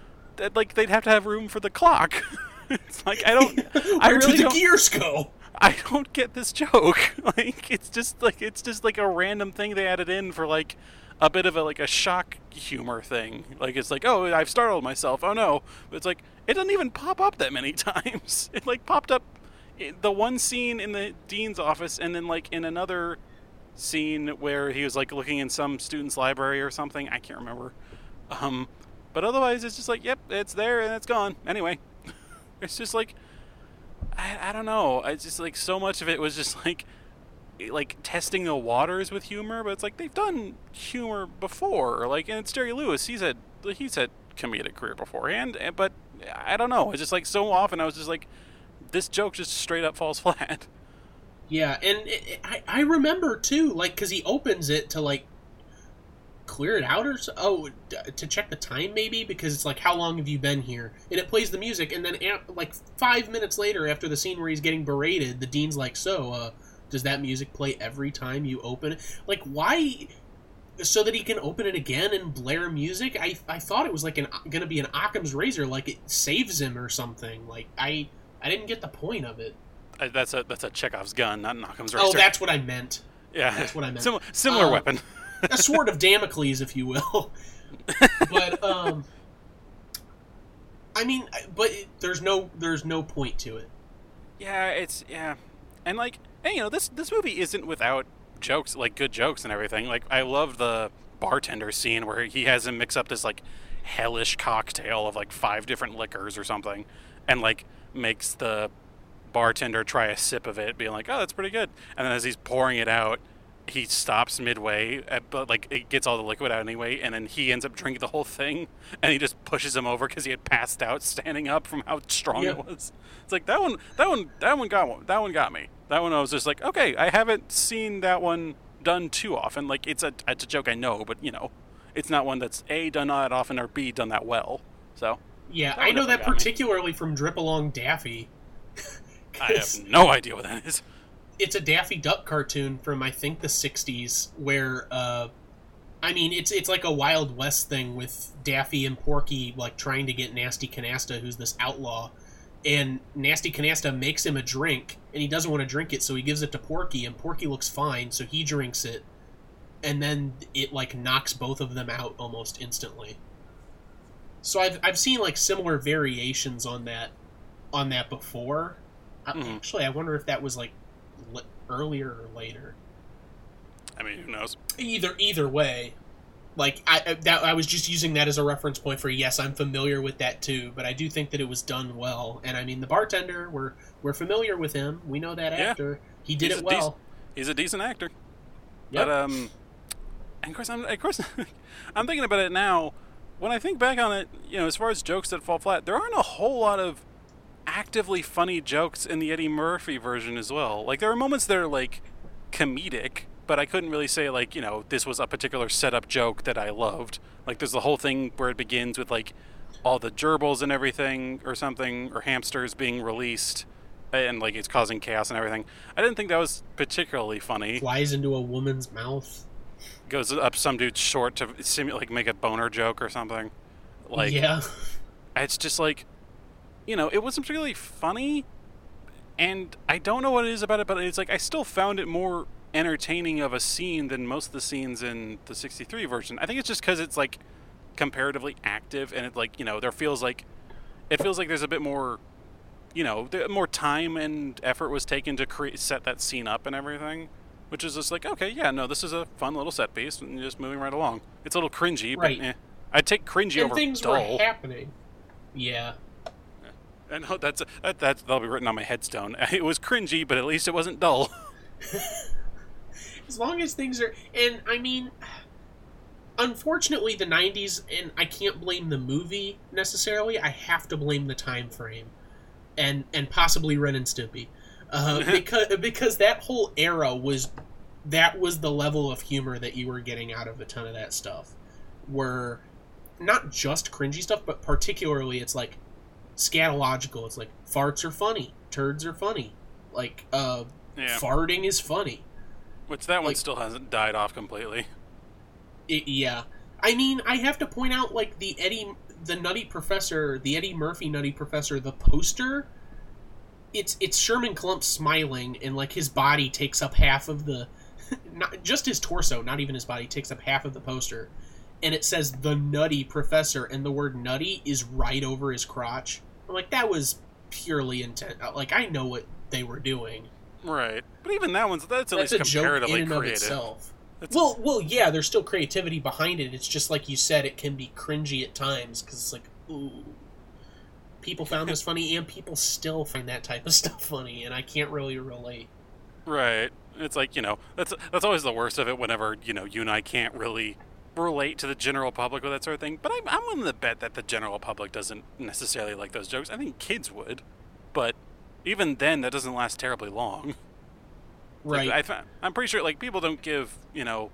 B: Like they'd have to have room for the clock it's like i don't
A: where
B: I really
A: the gears go
B: i don't get this joke like it's just like it's just like a random thing they added in for like a bit of a like a shock humor thing. Like it's like, oh, I've startled myself. Oh no! But it's like it doesn't even pop up that many times. It like popped up the one scene in the dean's office, and then like in another scene where he was like looking in some student's library or something. I can't remember. Um, but otherwise, it's just like, yep, it's there and it's gone. Anyway, it's just like, I, I don't know. It's just like so much of it was just like like testing the waters with humor, but it's like they've done humor before. Like and it's Jerry Lewis. He's had he's had comedic career beforehand, eh, but I don't know. It's just like so often I was just like, this joke just straight up falls flat.
A: Yeah, and it, it, I I remember too, like, because he opens it to like clear it out or so. Oh, d- to check the time maybe because it's like how long have you been here? And it plays the music, and then like five minutes later, after the scene where he's getting berated, the dean's like, "So, uh, does that music play every time you open it? Like, why?" So that he can open it again and blare music. I, I thought it was like an gonna be an Occam's razor, like it saves him or something. Like I I didn't get the point of it.
B: I, that's a that's a Chekhov's gun, not an Occam's
A: Oh, that's what I meant.
B: yeah,
A: that's what I meant.
B: Sim- similar
A: Uh,
B: weapon.
A: A sword of Damocles, if you will. but um, I mean, but it, there's no there's no point to it.
B: Yeah, it's yeah, and like, and, you know, this this movie isn't without jokes, like good jokes and everything. Like, I love the bartender scene where he has him mix up this like hellish cocktail of like five different liquors or something, and like makes the bartender try a sip of it, being like, "Oh, that's pretty good," and then as he's pouring it out. He stops midway, uh, but like it gets all the liquid out anyway, and then he ends up drinking the whole thing, and he just pushes him over because he had passed out standing up from how strong
A: Yeah.
B: it was. It's like that one, that one, that one got one, that one got me. That one I was just like, okay, I haven't seen that one done too often. Like it's a it's a joke I know, but you know, it's not one that's a done that often or b done that well. So
A: Yeah, I know that
B: got me.
A: particularly from Drip Along Daffy.
B: I have no idea what that is.
A: It's a Daffy Duck cartoon from I think the '60s, where uh, I mean, it's it's like a Wild West thing with Daffy and Porky like trying to get Nasty Canasta, who's this outlaw, and Nasty Canasta makes him a drink, and he doesn't want to drink it, so he gives it to Porky, and Porky looks fine, so he drinks it, and then it like knocks both of them out almost instantly. So I've I've seen like similar variations on that on that before.
B: Mhm.
A: Actually, I wonder if that was like li- earlier or later.
B: I mean, who knows?
A: Either either way, like I that I was just using that as a reference point for yes, I'm familiar with that too, but I do think that it was done well. And I mean, the bartender, we're we're familiar with him. We know that
B: Yeah.
A: actor. He did
B: He's
A: it well.
B: He's a decent actor.
A: Yep.
B: But um, and of course, I'm of course, I'm thinking about it now. When I think back on it, you know, as far as jokes that fall flat, there aren't a whole lot of actively funny jokes in the Eddie Murphy version as well. Like there are moments that are like comedic, but I couldn't really say like you know this was a particular setup joke that I loved. Like there's the whole thing where it begins with like all the gerbils and everything or something or hamsters being released and like it's causing chaos and everything. I didn't think that was particularly funny
A: Flies into a woman's mouth.
B: goes up some dude's short to simulate like make a boner joke or something. Like
A: yeah,
B: it's just like you know, it wasn't particularly funny and I don't know what it is about it, but it's like I still found it more entertaining of a scene than most of the scenes in the 63 version. I think it's just cuz it's like comparatively active and it like, you know, there feels like it feels like there's a bit more you know, more time and effort was taken to create set that scene up and everything. Which is just like, okay, yeah, no, this is a fun little set piece, and just moving right along. It's a little cringy,
A: Right.
B: but eh. I'd take cringy
A: and
B: over
A: things
B: dull.
A: were happening. Yeah,
B: I know that's that, that's that'll be written on my headstone. It was cringy, but at least it wasn't dull.
A: as long as things are and i mean unfortunately the 90s and i can't blame the movie necessarily i have to blame the time frame and and possibly ren and stimpy uh, because because that whole era was that was the level of humor that you were getting out of a ton of that stuff were not just cringy stuff but particularly it's like scatological it's like farts are funny turds are funny like uh
B: Yeah,
A: farting is funny
B: which that one
A: like-
B: still hasn't died off completely.
A: It, yeah, I mean, I have to point out like the Eddie, the Nutty Professor, the Eddie Murphy Nutty Professor, the poster. It's it's Sherman Klump smiling, and like his body takes up half of the, not just his torso, not even his body takes up half of the poster, and it says the Nutty Professor, and the word Nutty is right over his crotch. I'm like, that was purely intent. Uh, like I know what they were doing.
B: Right, but even that one's that's at
A: That's a
B: least
A: joke in
B: comparatively creative.
A: itself. Well, well, yeah, there's still creativity behind it. It's just like you said, it can be cringy at times because it's like, ooh, people found this funny, and people still find that type of stuff funny, and I can't really relate.
B: Right. It's like you know that's that's always the worst of it. Whenever you know you and I can't really relate to the general public with that sort of thing. But I'm, I'm willing to bet that the general public doesn't necessarily like those jokes. I think kids would, but even then, that doesn't last terribly long.
A: Right.
B: Like, I, I'm pretty sure like people don't give you know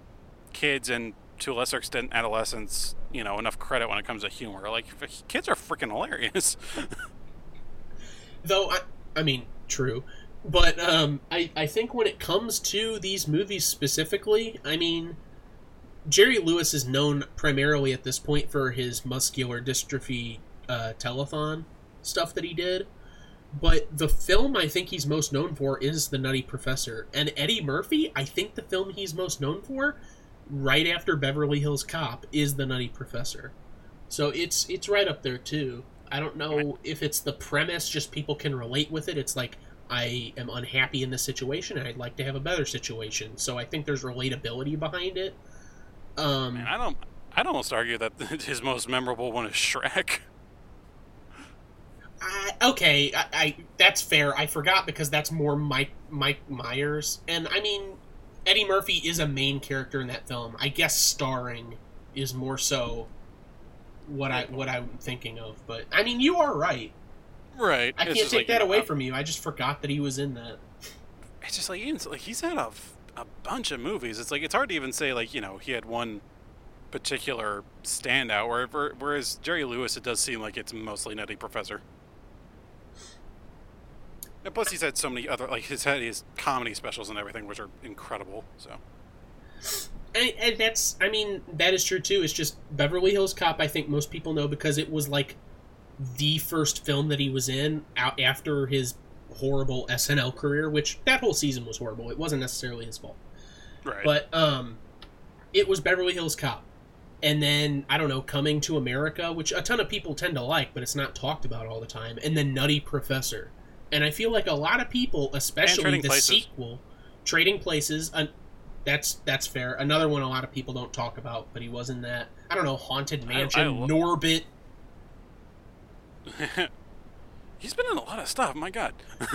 B: kids and to a lesser extent adolescents you know enough credit when it comes to humor. Like kids are freaking hilarious.
A: Though I, I mean, true, but um, I I think when it comes to these movies specifically, I mean. Jerry Lewis is known primarily at this point for his muscular dystrophy uh, telethon stuff that he did. But the film I think he's most known for is The Nutty Professor. And Eddie Murphy, I think the film he's most known for, right after Beverly Hills Cop, is The Nutty Professor. So it's it's right up there too. I don't know if it's the premise, just people can relate with it. It's like I am unhappy in this situation and I'd like to have a better situation. So I think there's relatability behind it. Um,
B: Man, I don't. I'd almost argue that his most memorable one is Shrek.
A: I, okay, I, I that's fair. I forgot because that's more Mike Mike Myers, and I mean Eddie Murphy is a main character in that film. I guess starring is more so what I what I'm thinking of. But I mean, you are right.
B: Right.
A: I can't take
B: like,
A: that
B: you know,
A: away
B: uh,
A: from you. I just forgot that he was in that.
B: It's just like, even, like he's had a, f- a bunch of movies. It's like it's hard to even say like you know he had one particular standout. Where, where- whereas Jerry Lewis, it does seem like it's mostly Nutty Professor. And plus, he's had so many other like he's had his comedy specials and everything, which are incredible. So
A: And, and that's, I mean, that is true too. It's just Beverly Hills Cop. I think most people know because it was like the first film that he was in out after his horrible SNL career, which that whole season was horrible. It wasn't necessarily his fault,
B: right.
A: but um, it was Beverly Hills Cop. And then I don't know, Coming to America, which a ton of people tend to like, but it's not talked about all the time. And then Nutty Professor, and I feel like a lot of people, especially the
B: Places.
A: sequel, Trading Places, uh, that's that's fair. Another one a lot of people don't talk about, but he was in that. I don't know, Haunted
B: I-
A: Mansion,
B: I lo-
A: Norbit.
B: he's been in a lot of stuff. My God.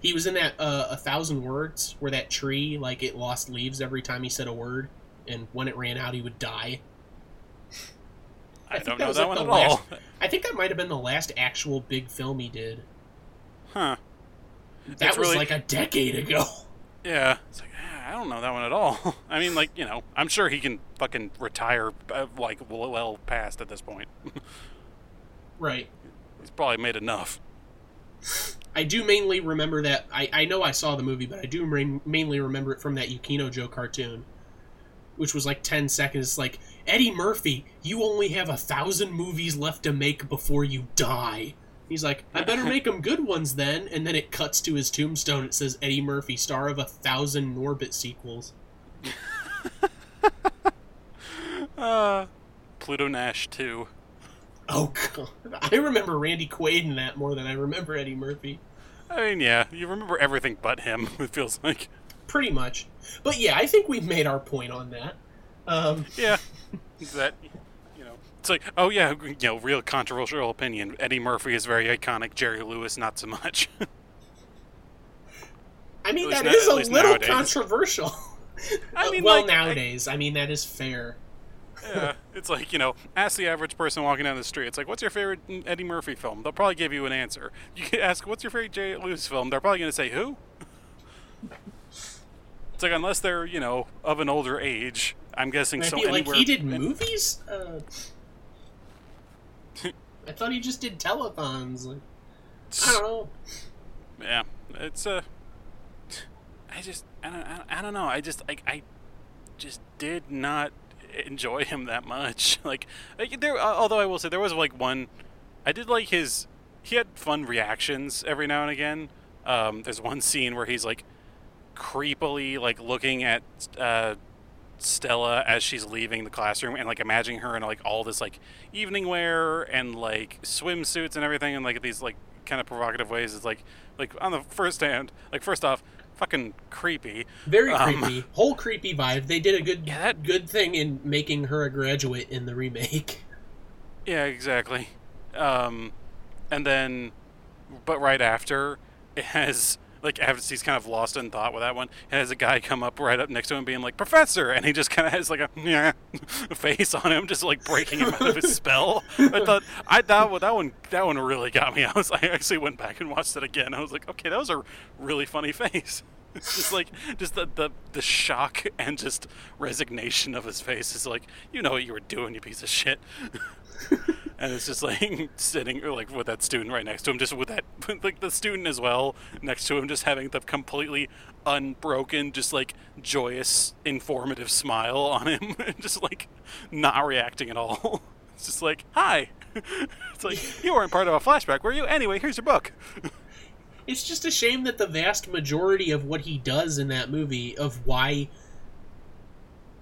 A: He was in that uh, A Thousand Words, where that tree like it lost leaves every time he said a word, and when it ran out, he would die.
B: I,
A: think
B: don't
A: that
B: know
A: was,
B: that
A: like,
B: one at all.
A: I think that might have been the last actual big film he did.
B: Huh.
A: That
B: That's
A: was
B: really-
A: like a decade ago.
B: Yeah, it's like ah, I don't know that one at all. I mean, like you know, I'm sure he can fucking retire uh, like well past at this point.
A: Right.
B: He's probably made enough.
A: I do mainly remember that. I, I know I saw the movie, but I do main, mainly remember it from that Yukino Joe cartoon, which was like 10 seconds. It's like, Eddie Murphy, you only have a thousand movies left to make before you die. He's like, I better make them good ones then. And then it cuts to his tombstone. It says, Eddie Murphy, star of a thousand Norbit sequels.
B: Uh, Pluto Nash too.
A: Oh, God. I remember Randy Quaid in that more than I remember Eddie Murphy.
B: I mean, yeah, you remember everything but him. It feels like.
A: Pretty much. But yeah, I think we've made our point on that. Um,
B: Yeah, that you know, it's like oh yeah, you know, real controversial opinion. Eddie Murphy is very iconic. Jerry Lewis not so much.
A: I mean, that
B: na-
A: is a little
B: nowadays.
A: controversial.
B: I mean,
A: well,
B: like, I-
A: nowadays, I, mean, that is fair.
B: Yeah, it's like you know, ask the average person walking down the street. It's like, what's your favorite Eddie Murphy film? They'll probably give you an answer. You can ask, what's your favorite Jay Lewis film? They're probably going to say who. It's like unless they're you know of an older age. I'm guessing so
A: like
B: anywhere.
A: he did movies. Uh, I thought he just did telethons. Like, I don't know.
B: Yeah, it's Uh, I just I don't, I don't I don't know. I just like I just did not enjoy him that much. Like, like there, uh, although I will say there was like one, I did like his. He had fun reactions every now and again. Um, there's one scene where he's like creepily like looking at uh, Stella as she's leaving the classroom and like imagining her in like all this like evening wear and like swimsuits and everything and like these like kind of provocative ways. It's like like on the first hand, like first off, fucking creepy.
A: Very
B: Um,
A: creepy. Whole creepy vibe. They did a good
B: Yeah, that-
A: good thing in making her a graduate in the remake.
B: Yeah, exactly. Um, and then, but right after, it has like as he's kind of lost in thought with that one, and has a guy come up right up next to him, being like "Professor," and he just kind of has like a yeah, face on him, just like breaking him out of his spell. I thought I that that one that one really got me. I was I actually went back and watched it again. I was like, okay, that was a really funny face. Just like just the, the the shock and just resignation of his face. Is like you know what you were doing you piece of shit. And it's just like sitting like with that student right next to him just with that like the student as well next to him just having the completely unbroken just like joyous informative smile on him. And just like not reacting at all. It's just like hi. It's like you weren't part of a flashback were you? Anyway here's your book
A: it's just a shame that the vast majority of what he does in that movie of why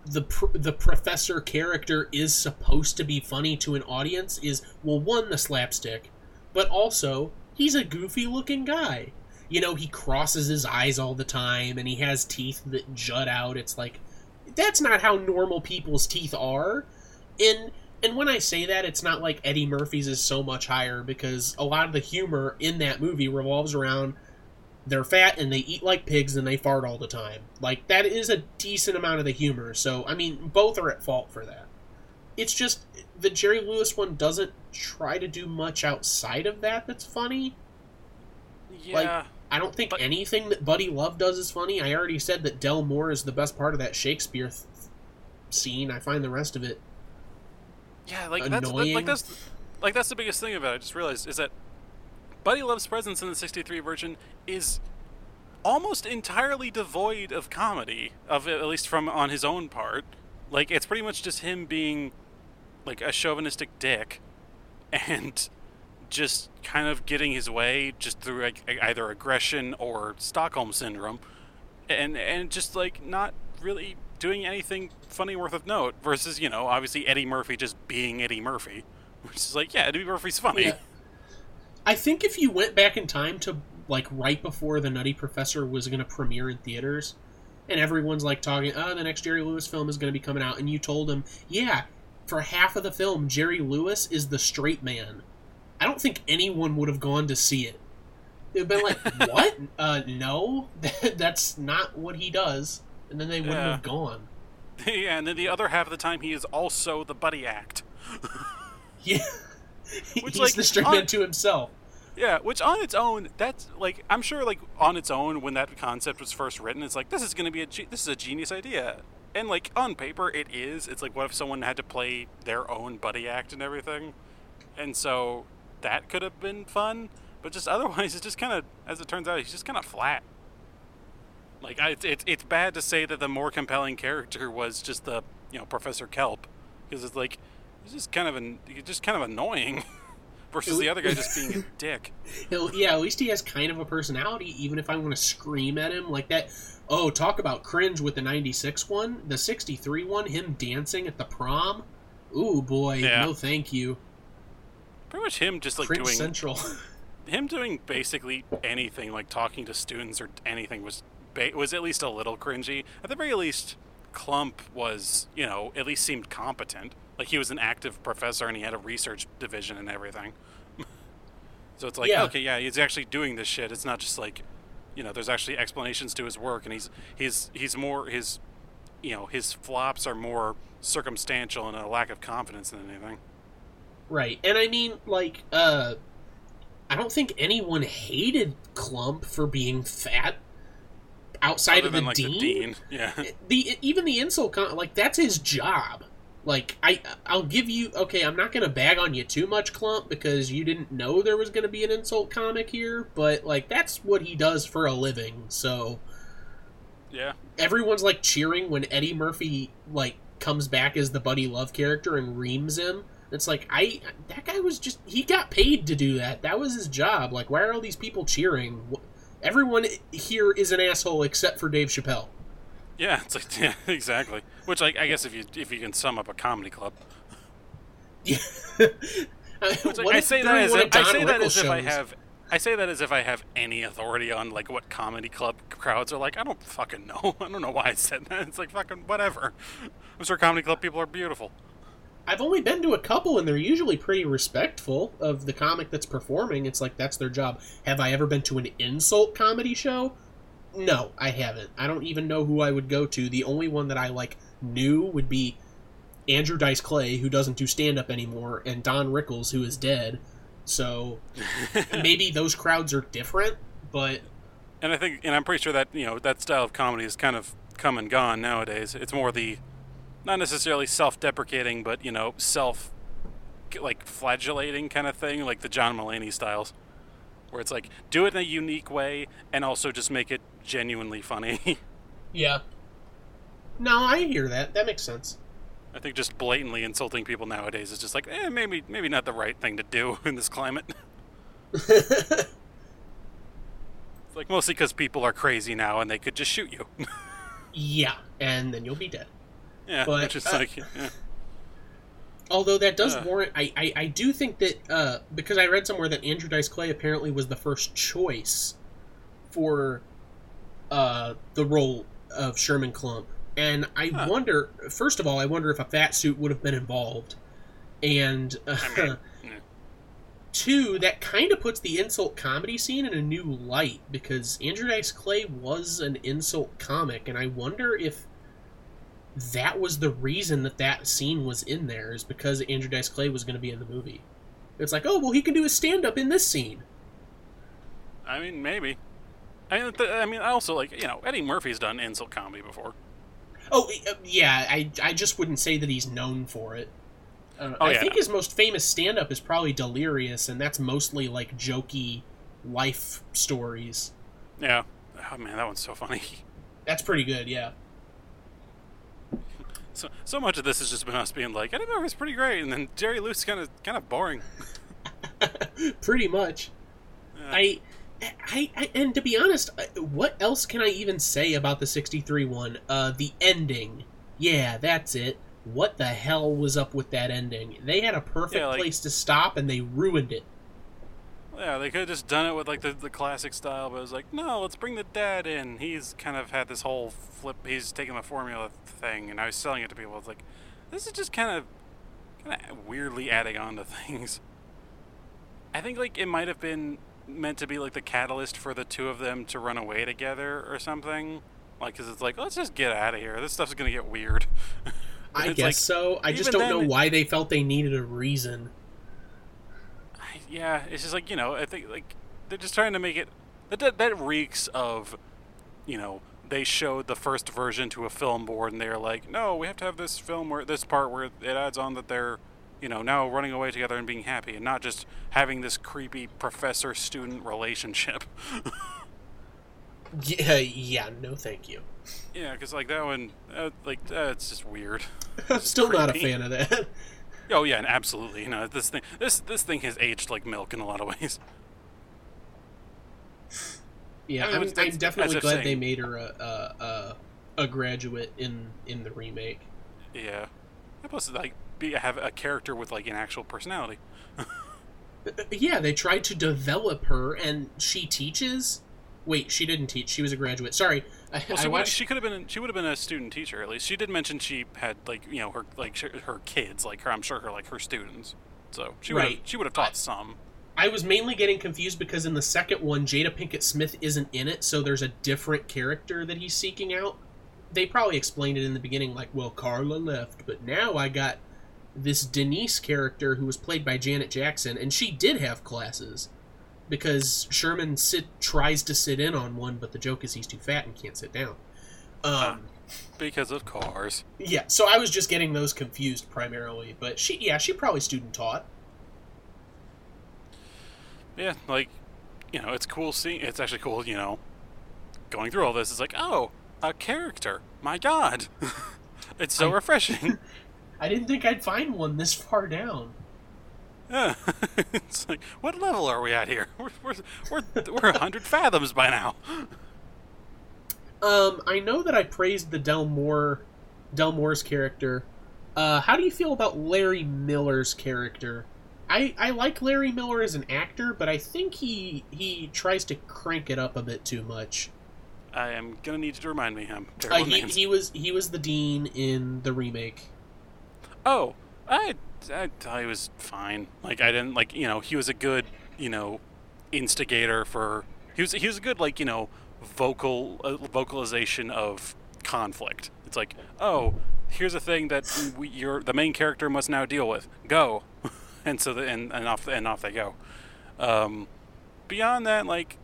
A: the pr- the professor character is supposed to be funny to an audience is well one the slapstick but also he's a goofy looking guy. You know he crosses his eyes all the time and he has teeth that jut out. It's like that's not how normal people's teeth are. And and when I say that, it's not like Eddie Murphy's is so much higher because a lot of the humor in that movie revolves around they're fat and they eat like pigs and they fart all the time. Like that is a decent amount of the humor. So I mean, both are at fault for that. It's just the Jerry Lewis one doesn't try to do much outside of that that's funny.
B: yeah
A: Like, I don't think
B: But-
A: anything that Buddy Love does is funny. I already said that Del Moore is the best part of that Shakespeare th- scene. I find the rest of it
B: Yeah, like that's that, like that's like that's the biggest thing about it. I just realized is that Buddy Love's presence in the '63 version is almost entirely devoid of comedy, of at least from on his own part. Like it's pretty much just him being like a chauvinistic dick, and just kind of getting his way just through like either aggression or Stockholm syndrome, and and just like not really doing anything funny worth of note. Versus you know obviously Eddie Murphy just being Eddie Murphy, which is like yeah Eddie Murphy's funny.
A: Yeah. I think if you went back in time to like right before the Nutty Professor was going to premiere in theaters, and everyone's like talking, oh, the next Jerry Lewis film is going to be coming out, and you told them, yeah, for half of the film, Jerry Lewis is the straight man. I don't think anyone would have gone to see it. They've been like, what? uh, no, that's not what he does, and then they wouldn't
B: Yeah.
A: have gone.
B: yeah, and then the other half of the time he is also the buddy act.
A: Yeah,
B: Which,
A: he's
B: like,
A: the straight
B: on-
A: man to himself.
B: Yeah, which on its own, that's like I'm sure like on its own when that concept was first written, it's like this is going to be a ge- this is a genius idea, and like on paper it is. It's like what if someone had to play their own buddy act and everything, and so that could have been fun. But just otherwise, it's just kind of as it turns out, he's just kind of flat. Like I, it's, it's it's bad to say that the more compelling character was just the you know Professor Kelp, because it's like it's just kind of an just kind of annoying. Versus the other guy just being a dick.
A: Yeah, at least he has kind of a personality, even if I want to scream at him like that. Oh, talk about cringe with the 96 one. The 63 one, him dancing at the prom. Ooh, boy.
B: Yeah.
A: No, thank you.
B: Pretty much him just like
A: cringe
B: doing
A: Central.
B: him doing basically anything, like talking to students or anything, was ba- was at least a little cringy. At the very least, Klump was you know at least seemed competent. Like he was an active professor and he had a research division and everything. so it's like
A: Yeah.
B: okay, yeah, he's actually doing this shit. It's not just like you know, there's actually explanations to his work, and he's he's he's more his you know his flops are more circumstantial and a lack of confidence than anything.
A: right. And I mean, like, uh, I don't think anyone hated Klump for being fat outside
B: Other
A: of the
B: than like
A: dean.
B: the dean, yeah.
A: the even the insult con- like that's his job like i i'll give you okay i'm not gonna bag on you too much klump because you didn't know there was gonna be an insult comic here but like that's what he does for a living so
B: Yeah.
A: everyone's like cheering when eddie murphy like comes back as the buddy love character and reams him it's like i that guy was just he got paid to do that that was his job like why are all these people cheering everyone here is an asshole except for dave chappelle
B: Yeah, it's like yeah, exactly. Which like I guess if you if you can sum up a comedy club,
A: Yeah.
B: which like, I say that as if, I say that as if I have I say that as if I have any authority on like what comedy club crowds are like. I don't fucking know. I don't know why I said that. It's like fucking whatever. I'm sure comedy club people are beautiful.
A: I've only been to a couple, and they're usually pretty respectful of the comic that's performing. It's like that's their job. Have I ever been to an insult comedy show? No, I haven't. I don't even know who I would go to. The only one that I like knew would be Andrew Dice Clay, who doesn't do stand up anymore, and Don Rickles, who is dead. So maybe those crowds are different, but
B: And I think, and I'm pretty sure that you know that style of comedy is kind of come and gone nowadays. It's more the, not necessarily self-deprecating, but you know, self, like flagellating kind of thing, like the John Mulaney styles, where it's like do it in a unique way and also just make it genuinely funny.
A: yeah. No, I hear that. That makes sense.
B: I think just blatantly insulting people nowadays is just like, eh, maybe maybe not the right thing to do in this climate. It's like mostly because people are crazy now and they could just shoot you.
A: yeah, and then you'll be dead.
B: Yeah,
A: But,
B: which is
A: uh,
B: like, yeah.
A: Although that does
B: Uh.
A: warrant, I, I, I do think that uh, because I read somewhere that Andrew Dice Clay apparently was the first choice for uh, the role of Sherman Klump, and I
B: Huh.
A: wonder. First of all, I wonder if a fat suit would have been involved, and uh,
B: I mean, yeah.
A: two, that kind of puts the insult comedy scene in a new light because Andrew Dice Clay was an insult comic, and I wonder if that was the reason that that scene was in there is because Andrew Dice Clay was going to be in the movie. It's like, oh well, he can do his stand up in this scene.
B: I mean, maybe. I mean, th- I mean, I also like you know Eddie Murphy's done insult comedy before.
A: Oh uh, yeah, I I just wouldn't say that he's known for it. Uh,
B: Oh,
A: I
B: yeah.
A: think his most famous stand up is probably Delirious, and that's mostly like jokey life stories.
B: Yeah. Oh man, that one's so funny.
A: That's pretty good, yeah.
B: So so much of this has just been us being like Eddie Murphy's pretty great, and then Jerry Lewis kind of kind of boring.
A: pretty much.
B: Yeah.
A: I, I, I, and to be honest, what else can I even say about the 63 one? Uh, the ending. Yeah, that's it. What the hell was up with that ending? They had a perfect
B: Yeah, like-
A: place to stop and they ruined it.
B: Yeah, they could have just done it with like the, the classic style, but it was like, no, let's bring the dad in. He's kind of had this whole flip. He's taking the formula thing, and I was selling it to people. It's like, this is just kind of, kind of weirdly adding on to things. I think like it might have been meant to be like the catalyst for the two of them to run away together or something. Like, cause it's like, let's just get out of here. This stuff's gonna get weird.
A: I guess
B: like,
A: so. I just don't know why they felt they needed a reason.
B: Yeah, it's just like you know, I think like they're just trying to make it. That that, that reeks of, you know, they showed the first version to a film board and they're like, no, we have to have this film where this part where it adds on that they're, you know, now running away together and being happy and not just having this creepy professor-student relationship.
A: Yeah, yeah, no thank you.
B: yeah, because like that one, uh, like uh, it's just weird.
A: I'm still not a fan of that.
B: Oh yeah, and absolutely. You know, this thing, this this thing has aged like milk in a lot of ways.
A: Yeah,
B: I mean,
A: I'm,
B: that's-
A: I'm definitely glad they made her a, a, a, a graduate in, in the remake.
B: Yeah. And plus, like, be have a character with like an actual personality.
A: Uh, uh, yeah, they tried to develop her, and she teaches. Wait, she didn't teach. She was a graduate. Sorry, I,
B: Well, she, would,
A: watched.
B: she could have been she would have been a student teacher at least. She did mention she had like you know her like her kids like her I'm sure her like her students. So she would
A: Right.
B: have she would have taught some.
A: I was mainly getting confused because in the second one, Jada Pinkett Smith isn't in it, so there's a different character that he's seeking out. They probably explained it in the beginning, like, well, Carla left, but now I got this Denise character who was played by Janet Jackson, and she did have classes because Sherman sit tries to sit in on one, but the joke is he's too fat and can't sit down. Um,
B: Because of cars.
A: yeah, so I was just getting those confused primarily, but she, yeah, she probably student taught.
B: Yeah, like you know, it's cool seeing. It's actually cool, you know, going through all this. It's like, oh, a character. My God, it's so
A: I-
B: refreshing.
A: I didn't think I'd find one this far down.
B: It's like, what level are we at here? We're we're we're, we're hundred fathoms by now.
A: Um, I know that I praised the Del Moore, Delmore's character. Uh, how do you feel about Larry Miller's character? I, I like Larry Miller as an actor, but I think he he tries to crank it up a bit too much.
B: I am gonna need you to remind me him.
A: Uh, he,
B: names.
A: he was he was the dean in the remake.
B: Oh, I I thought he was fine. Like I didn't like you know he was a good you know instigator for he was he was a good like you know vocal uh, vocalization of conflict. It's like oh here's a thing that we, you're the main character must now deal with. Go, and so the, and and off and off they go. Um, beyond that, like,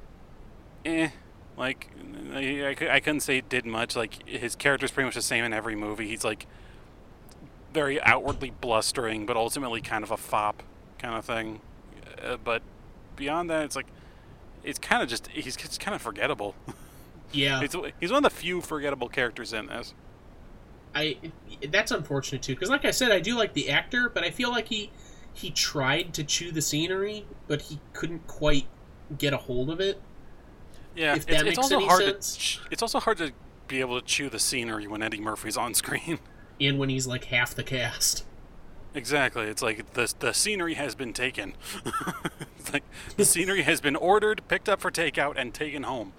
B: eh. Like, I, I, I couldn't say it did much. Like, his character's pretty much the same in every movie. He's like very outwardly blustering, but ultimately kind of a fop kind of thing. Uh, but beyond that, it's like it's kind of just he's kind of forgettable.
A: Yeah,
B: It's, he's one of the few forgettable characters in this.
A: I that's unfortunate too because like I said I do like the actor but I feel like he he tried to chew the scenery but he couldn't quite get a hold of it
B: Yeah,
A: If
B: it's,
A: that
B: it's
A: makes
B: also hard
A: sense.
B: to it's also hard to be able to chew the scenery when Eddie Murphy's on screen.
A: and when he's like half the cast
B: Exactly. It's like the the scenery has been taken. it's like the scenery has been ordered, picked up for takeout, and taken home.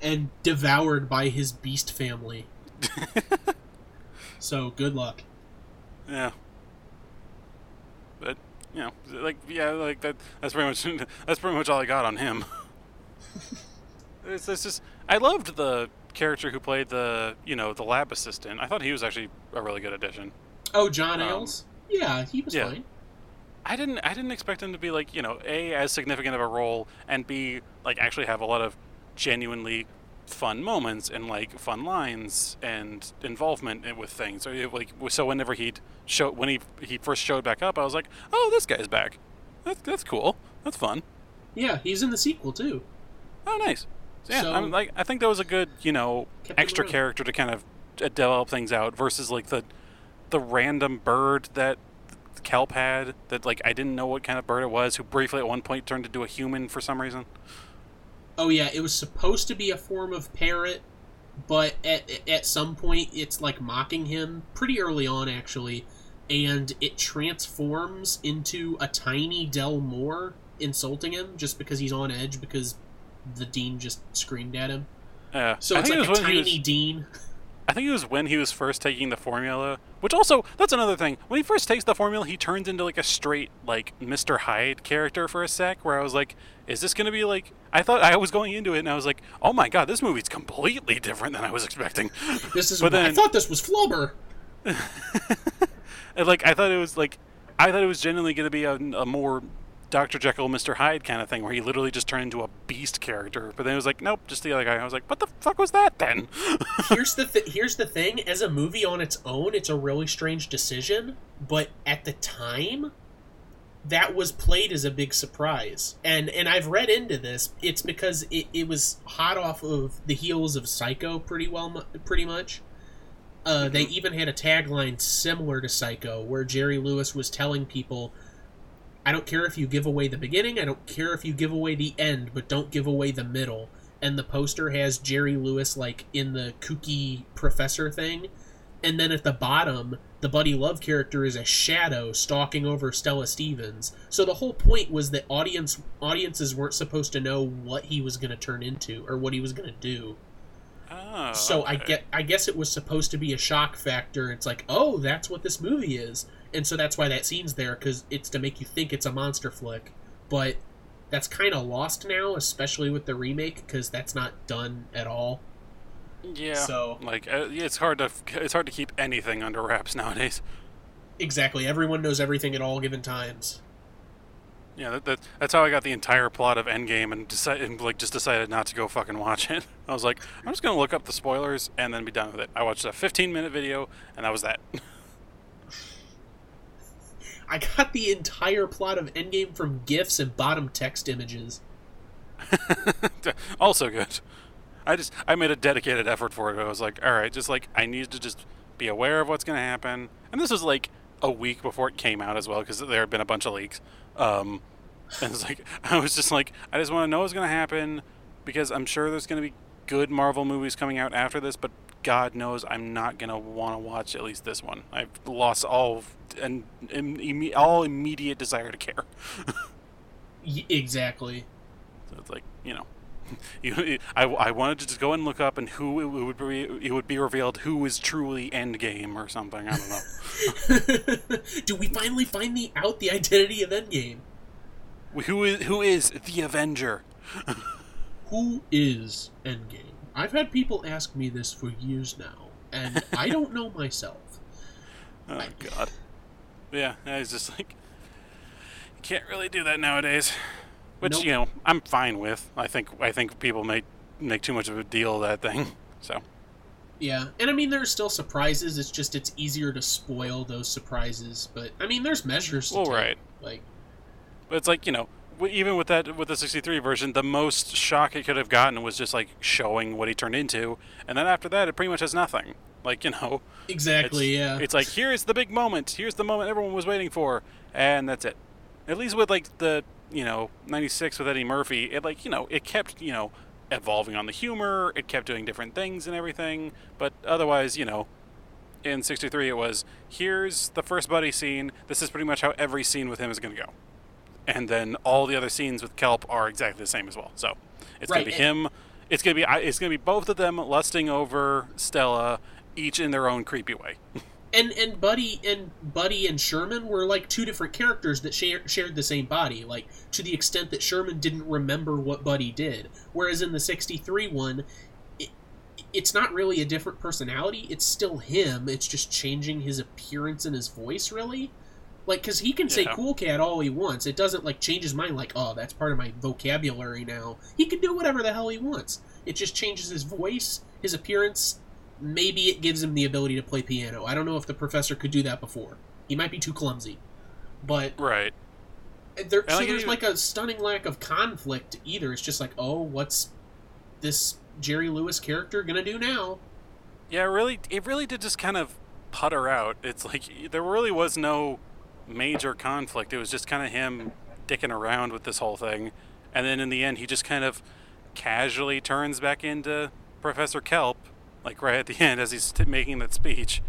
A: and devoured by his beast family so good luck
B: Yeah. But you know, like yeah, like that. That's pretty much that's pretty much all I got on him. it's, it's just I loved the character who played the you know the lab assistant. I thought he was actually a really good addition.
A: oh John
B: Um,
A: Ales yeah he was
B: yeah.
A: fine
B: I didn't I didn't expect him to be like you know a as significant of a role and b like actually have a lot of genuinely fun moments and like fun lines and involvement with things. So it, like so whenever he'd show when he he first showed back up, I was like, oh this guy's back. That's that's cool. That's fun.
A: yeah he's in the sequel too
B: Oh nice. Yeah,
A: So-
B: I'm like I think that was a good you know extra character to kind of uh, develop things out versus like the the random bird that Kelp had that like I didn't know what kind of bird it was who briefly at one point turned into a human for some reason.
A: Oh yeah, it was supposed to be a form of parrot, but at at some point it's like mocking him pretty early on actually, and it transforms into a tiny Del Moore insulting him just because he's on edge because the dean just screamed at him.
B: Yeah.
A: So
B: I
A: it's like
B: it
A: a
B: was he
A: tiny
B: was-
A: dean.
B: I think it was when he was first taking the formula, which also that's another thing. When he first takes the formula, he turns into like a straight like Mr. Hyde character for a sec. Where I was like, "Is this gonna be like?" I thought I was going into it, and I was like, "Oh my god, this movie's completely different than I was expecting."
A: This is
B: But then, I
A: thought this was Flubber.
B: And, like I thought it was like I thought it was genuinely going to be a, a more Dr. Jekyll, Mr. Hyde kind of thing, where he literally just turned into a beast character. But then it was like, nope, just the other guy. I was like, what the fuck was that then?
A: here's the th- here's the thing as a movie on its own it's a really strange decision but at the time that was played as a big surprise and and i've read into this it's because it, it was hot off of the heels of psycho pretty well pretty much uh, they even had a tagline similar to psycho where jerry lewis was telling people i don't care if you give away the beginning i don't care if you give away the end but don't give away the middle and the poster has Jerry Lewis like in the kooky professor thing, and then at the bottom, the Buddy Love character is a shadow stalking over Stella Stevens. So the whole point was that audience audiences weren't supposed to know what he was going to turn into or what he was going to do.
B: oh,
A: so I get I guess it was supposed to be a shock factor. It's like, "Oh, that's what this movie is." And so that's why that scene's there cuz it's to make you think it's a monster flick. But that's kind of lost now, especially with the remake cuz that's not done at all.
B: yeah.
A: So
B: like uh, it's hard to it's hard to keep anything under wraps nowadays.
A: exactly, everyone knows everything at all given times.
B: Yeah, that, that, that's how I got the entire plot of Endgame and decided and, like just decided not to go fucking watch it. I was like, I'm just gonna look up the spoilers and then be done with it. I watched a 15 minute video and that was that.
A: I got the entire plot of Endgame from gifs and bottom text images.
B: also good. I just I made a dedicated effort for it. I was like, all right, just like I need to just be aware of what's gonna happen. And this was like a week before it came out as well because there had been a bunch of leaks. Um, and it's like I was just like I just want to know what's gonna happen because I'm sure there's gonna be good Marvel movies coming out after this, but God knows I'm not gonna want to watch at least this one. I've lost all and imme- all immediate desire to care.
A: Exactly.
B: So it's like you know. you, I, I wanted to just go and look up and who it would be it would be revealed who is truly Endgame or something. I don't know.
A: Do we finally find the out the identity of Endgame?
B: who is who is the Avenger?
A: Who is Endgame? I've had people ask me this for years now, and I don't know myself.
B: Oh God. Yeah, I was just like, you can't really do that nowadays. Which
A: Nope.
B: you know, I'm fine with. I think I think people make make too much of a deal of that thing. So
A: Yeah, and I mean there's still surprises. It's just it's easier to spoil those surprises. But I mean there's measures to
B: Well,
A: take.
B: right.
A: Like
B: But it's like you know, even with that with the '63 version, the most shock it could have gotten was just like showing what he turned into, and then after that, it pretty much has nothing. Like you know,
A: exactly,
B: it's,
A: yeah.
B: It's like here's the big moment. Here's the moment everyone was waiting for, and that's it. At least with like the you know '96 with Eddie Murphy, it like you know it kept you know evolving on the humor. It kept doing different things and everything. But otherwise, you know, in '63 it was here's the first buddy scene. This is pretty much how every scene with him is going to go, and then all the other scenes with Kelp are exactly the same as well. So it's
A: Right,
B: going to be
A: and-
B: him. It's going to be it's going to be both of them lusting over Stella, each in their own creepy way.
A: and and Buddy and Buddy and Sherman were like two different characters that share, shared the same body. Like to the extent that Sherman didn't remember what Buddy did, whereas in the '63 one, it, it's not really a different personality. It's still him. It's just changing his appearance and his voice, really. Like, because he can say
B: Yeah.
A: "cool cat" all he wants. It doesn't like change his mind. Like, oh, that's part of my vocabulary now. He can do whatever the hell he wants. It just changes his voice, his appearance, maybe it gives him the ability to play piano. I don't know if the professor could do that before. He might be too clumsy. But
B: Right.
A: there, so there's
B: even-
A: like a stunning lack of conflict either. It's just like, oh, what's this Jerry Lewis character gonna do now?
B: Yeah, it really, it really did just kind of putter out. It's like there really was no major conflict. It was just kind of him dicking around with this whole thing, and then in the end, he just kind of casually turns back into Professor Kelp, like right at the end as he's t- making that speech,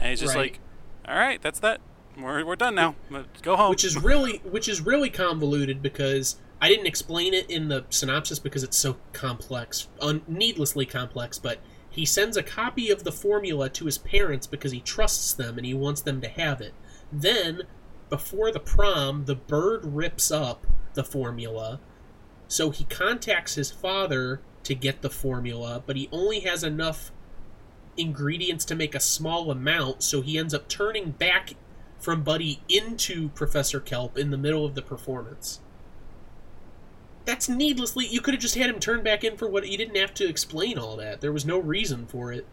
B: and he's just
A: Right.
B: like, "All right, that's that. We're we're done now. Let's Go home."
A: which is really which is really convoluted because I didn't explain it in the synopsis because it's so complex, un- needlessly complex. But he sends a copy of the formula to his parents because he trusts them and he wants them to have it. Then, before the prom, the bird rips up the formula, so he contacts his father to get the formula, but he only has enough ingredients to make a small amount, so he ends up turning back from Buddy into Professor Kelp in the middle of the performance. That's needlessly. You could have just had him turn back in for what you didn't have to explain all that. There was no reason for it.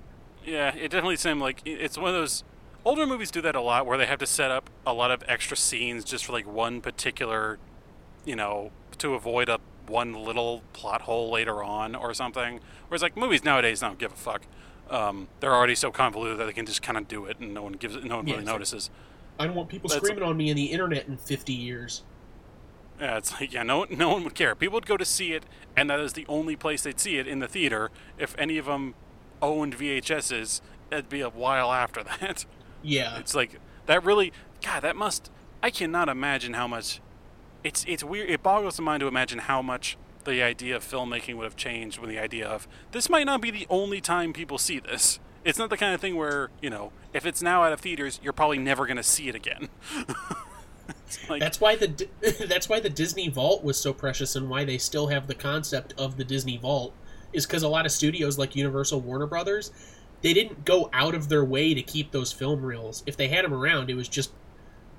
B: Yeah, it definitely seemed like it's one of those older movies do that a lot where they have to set up a lot of extra scenes just for like one particular, you know, to avoid a one little plot hole later on or something. Whereas like movies nowadays don't give a fuck. Um, they're already so convoluted that they can just kind of do it and no one gives it, no one
A: Yeah,
B: really
A: it's like-
B: notices.
A: I don't want people
B: That's-
A: screaming on me in the internet in 50 years.
B: Yeah, it's like yeah, no no one would care. People would go to see it, and that is the only place they'd see it in the theater. If any of them owned VHSs, it'd be a while after that.
A: Yeah.
B: It's like that really God, that must I cannot imagine how much it's it's weird it boggles the mind to imagine how much the idea of filmmaking would have changed when the idea of this might not be the only time people see this. It's not the kind of thing where, you know, if it's now out of theaters, you're probably never going to see it again. Like,
A: That's why the that's why the Disney Vault was so precious and why they still have the concept of the Disney Vault is because a lot of studios like Universal Warner Brothers they didn't go out of their way to keep those film reels. If they had them around, it was just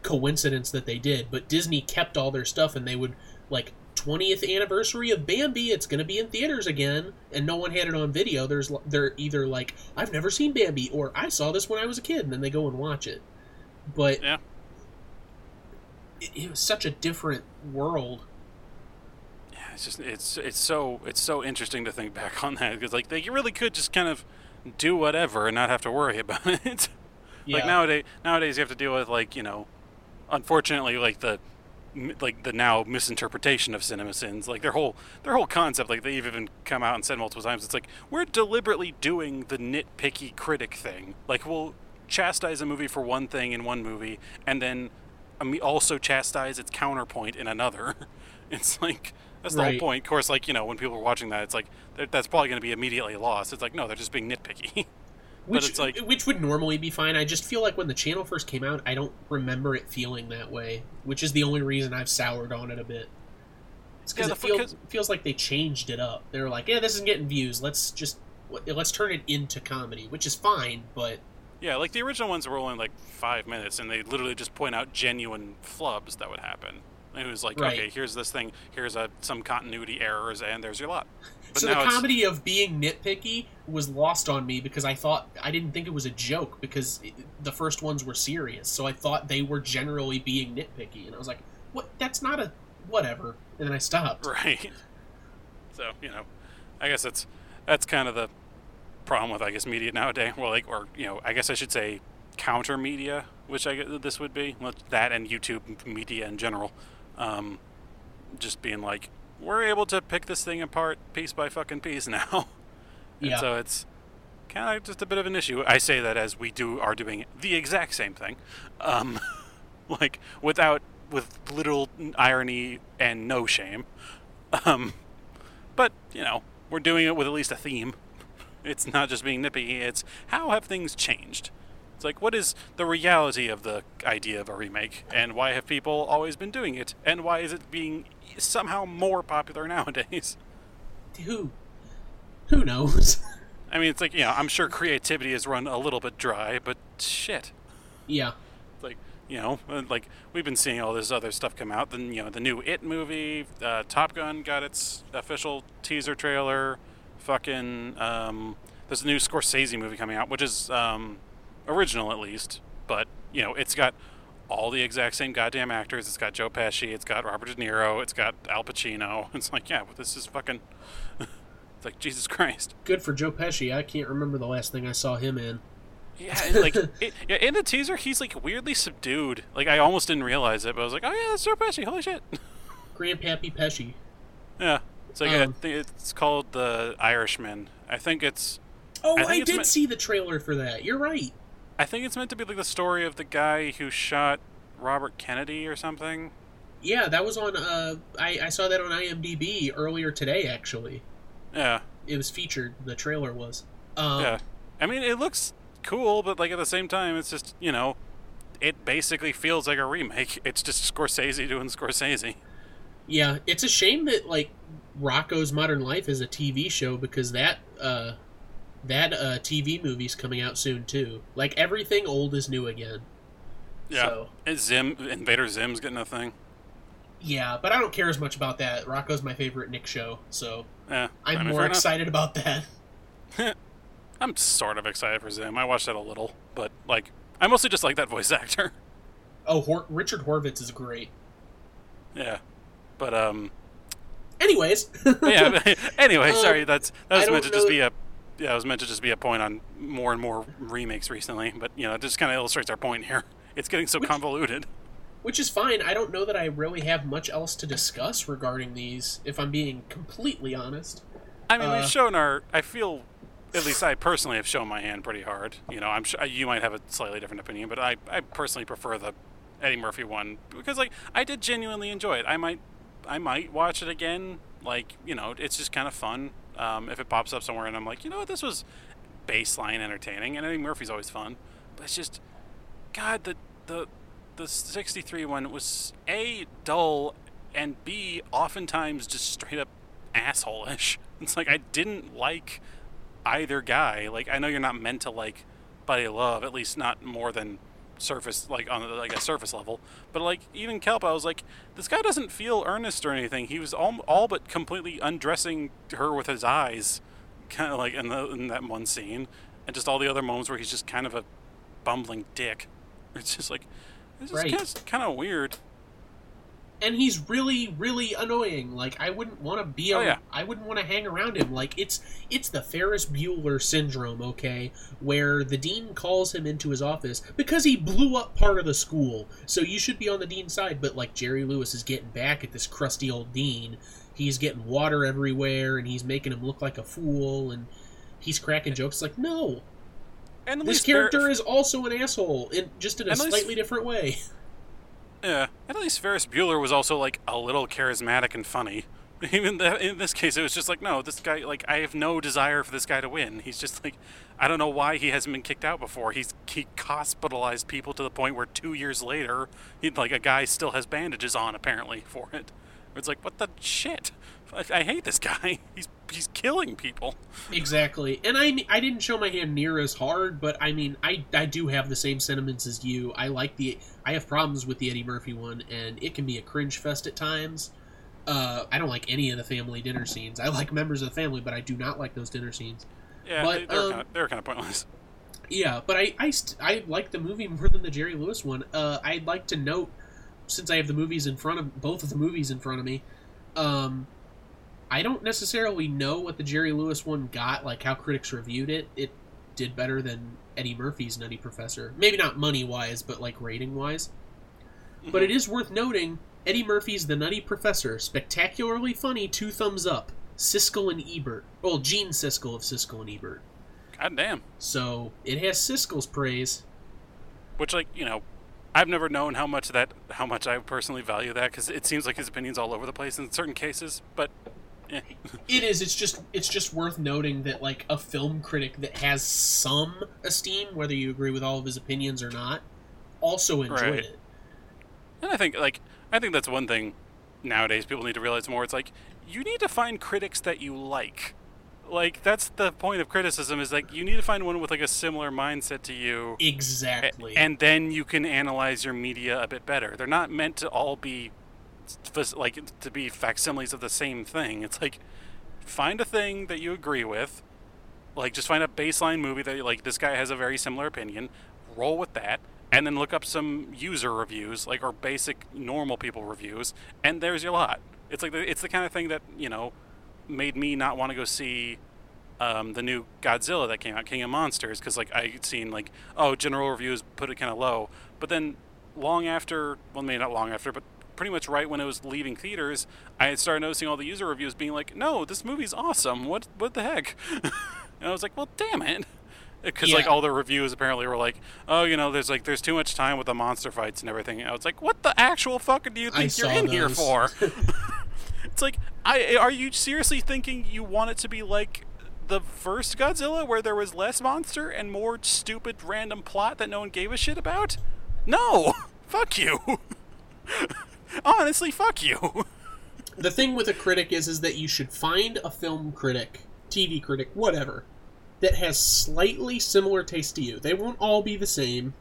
A: coincidence that they did. But Disney kept all their stuff and they would like 20th anniversary of Bambi, it's going to be in theaters again, and no one had it on video. There's they're either like I've never seen Bambi or I saw this when I was a kid, and then they go and watch it. But
B: yeah.
A: it, it was such a different world.
B: Yeah, it's just it's it's so it's so interesting to think back on that because like they really could just kind of do whatever and not have to worry about it.
A: Yeah.
B: Like nowadays, nowadays you have to deal with like you know, unfortunately like the like the now misinterpretation of CinemaSins. Like their whole their whole concept. Like they've even come out and said multiple times. It's like we're deliberately doing the nitpicky critic thing. Like we'll chastise a movie for one thing in one movie, and then I also chastise its counterpoint in another. It's like that's the
A: Right.
B: whole point. Of course, like you know, when people are watching that, it's like that's probably going to be immediately lost. It's like no, they're just being nitpicky.
A: Which,
B: it's like-
A: which would normally be fine. I just feel like when the channel first came out, I don't remember it feeling that way, which is the only reason I've soured on it a bit. It's because
B: Yeah,
A: it
B: the
A: feels, feels like they changed it up. They were like, "Yeah, this isn't getting views. Let's just let's turn it into comedy," which is fine. But
B: yeah, like the original ones were only like five minutes, and they literally just point out genuine flubs that would happen. And it was like,
A: Right.
B: okay, here's this thing, here's a some continuity errors, and there's your lot. But
A: so the
B: now it's
A: comedy of being nitpicky was lost on me because I thought I didn't think it was a joke because it, the first ones were serious. So I thought they were generally being nitpicky, and I was like, "What? That's not a whatever." And then I stopped.
B: right. So you know, I guess that's that's kind of the problem with I guess media nowadays. Well, like or you know, I guess I should say counter media, which I guess this would be Well, that and YouTube media in general. Um, just being like, we're able to pick this thing apart piece by fucking piece now. And
A: Yeah.
B: so it's kind of just a bit of an issue. I say that as we do are doing the exact same thing, um, like without with little irony and no shame. Um, but you know, we're doing it with at least a theme. It's not just being nippy. It's how have things changed. It's like what is the reality of the idea of a remake, and why have people always been doing it, and why is it being somehow more popular nowadays?
A: Who? Who knows?
B: I mean, it's like, you know, I'm sure creativity has run a little bit dry, but shit.
A: yeah.
B: Like, you know, uh, like we've been seeing all this other stuff come out. Then, you know, the new It movie, uh, Top Gun got its official teaser trailer. Fucking, um, there's a new Scorsese movie coming out, which is um, original at least, but you know, it's got all the exact same goddamn actors. It's got Joe Pesci, it's got Robert De Niro, it's got Al Pacino. It's like, yeah, well, this is fucking. it's like Jesus Christ.
A: Good for Joe Pesci. I can't remember the last thing I saw him in.
B: Yeah, like it, yeah, in the teaser, he's like weirdly subdued. Like I almost didn't realize it, but I was like, oh yeah, that's Joe Pesci. Holy shit.
A: Grandpappy Pesci.
B: yeah, it's like
A: Um,
B: I think it's called the Irishman. I think it's
A: Oh,
B: I
A: I,
B: it's
A: did see the trailer for that. You're right.
B: I think it's meant to be like the story of the guy who shot Robert Kennedy or something.
A: Yeah, that was on. Uh, I, I saw that on IMDb earlier today. Actually,
B: Yeah,
A: it was featured. The trailer was. Um,
B: yeah. I mean, it looks cool, but like at the same time, it's just you know, it basically feels like a remake. It's just Scorsese doing Scorsese.
A: Yeah, it's a shame that like Rocko's Modern Life is a TV show because that uh that uh TV movie's coming out soon too. Like everything old is new again.
B: Yeah,
A: So,
B: and Zim Invader Zim's getting a thing.
A: yeah, but I don't care as much about that. Rocko's my favorite Nick show, so
B: Yeah, I
A: I'm
B: mean,
A: more
B: enough.
A: excited about that.
B: I'm sort of excited for Zim. I watched that a little, but like, I mostly just like that voice actor.
A: Oh, Hor- Richard Horvitz is great.
B: yeah, but um,
A: Anyways,
B: yeah. anyway,
A: Um,
B: sorry. That's that was meant to just be a yeah. It was meant to just be a point on more and more remakes recently, but you know, it just kind of illustrates our point here. It's getting so
A: Which-
B: convoluted.
A: which is fine. I don't know that I really have much else to discuss regarding these. If I'm being completely honest.
B: I mean,
A: Uh,
B: we've shown our. I feel, at least I personally have shown my hand pretty hard. You know, I'm sure you might have a slightly different opinion, but I, I personally prefer the Eddie Murphy one because, like, I did genuinely enjoy it. I might, I might watch it again. Like, you know, it's just kind of fun. Um, if it pops up somewhere and I'm like, you know what, this was baseline entertaining, and Eddie Murphy's always fun. But it's just, God, the the the 63 one was a dull and b oftentimes just straight up asshole-ish. It's like I didn't like either guy. Like I know you're not meant to like Buddy Love, at least not more than surface like on like a surface level. But like even Kelp, I was like, this guy doesn't feel earnest or anything. He was all, all but completely undressing her with his eyes, kind of like in the in that one scene, and just all the other moments where he's just kind of a bumbling dick. It's just like it's just
A: Right.
B: kind, of, kind of weird.
A: And he's really really annoying. Like i wouldn't want to be
B: Oh,
A: a,
B: yeah.
A: i wouldn't want to hang around him. Like it's it's the ferris bueller syndrome okay where the dean calls him into his office because he blew up part of the school. So you should be on the dean's side but like jerry lewis is getting back at this crusty old dean. He's getting water everywhere and he's making him look like a fool and he's cracking jokes. Like no.
B: And
A: this
B: least Fer-
A: character is also an asshole in just in a
B: least-
A: slightly different way
B: Yeah, at least Ferris Bueller was also like a little charismatic and funny. Even the, in this case, it was just like, no, this guy, like, I have no desire for this guy to win. He's just like, I don't know why he hasn't been kicked out before. He's he hospitalized people to the point where two years later, he like a guy still has bandages on apparently for it. It's like, what the shit? I, I hate this guy. He's he's killing people.
A: Exactly, and I I didn't show my hand near as hard, but I mean I I do have the same sentiments as you. I like the I have problems with the Eddie Murphy one, and it can be a cringe fest at times. Uh, I don't like any of the family dinner scenes. I like members of the family, but I do not like those dinner scenes.
B: Yeah,
A: But,
B: they, are
A: um,
B: kind of they're kind of pointless.
A: Yeah, but I I, st- I like the movie more than the Jerry Lewis one. Uh, I'd like to note, since I have the movies in front of both of the movies in front of me, um, I don't necessarily know what the Jerry Lewis one got, like how critics reviewed it. It did better than Eddie Murphy's Nutty Professor. Maybe not money wise, but like rating wise. Mm-hmm. But it is worth noting Eddie Murphy's The Nutty Professor, spectacularly funny, two thumbs up. Siskel and Ebert. Well, Gene Siskel of Siskel and Ebert.
B: God damn.
A: So it has Siskel's praise.
B: Which, like, you know, I've never known how much that how much I personally value that because it seems like his opinions all over the place in certain cases. But.
A: It is. It's just. It's just worth noting that like a film critic that has some esteem, whether you agree with all of his opinions or not, also enjoyed
B: Right.
A: it.
B: And I think like I think that's one thing nowadays people need to realize more. It's like you need to find critics that you like. Like that's the point of criticism is like you need to find one with like a similar mindset to you.
A: Exactly.
B: And then you can analyze your media a bit better. They're not meant to all be like to be facsimiles of the same thing. It's like find a thing that you agree with. Like just find a baseline movie that like this guy has a very similar opinion. Roll with that, and then look up some user reviews, like or basic normal people reviews, and there's your lot. It's like the, it's the kind of thing that you know made me not want to go see um, the new Godzilla that came out, King of Monsters, because like I would seen like oh general reviews put it kind of low, but then long after, well maybe not long after, but pretty much right when it was leaving theaters, I had started noticing all the user reviews being like, no, this movie's awesome. What what the heck? and I was like, well, damn it. Because like all the reviews apparently were like, oh, you know, there's like there's too much time with the monster fights and everything. And I was like, what the actual fuck do you
A: I
B: think you're
A: saw
B: in here for? It's like, I are you seriously thinking you want it to be like the first Godzilla, where there was less monster and more stupid random plot that no one gave a shit about? No, fuck you. Honestly, fuck you.
A: the thing with a critic is is that you should find a film critic, TV critic, whatever, that has slightly similar taste to you. They won't all be the same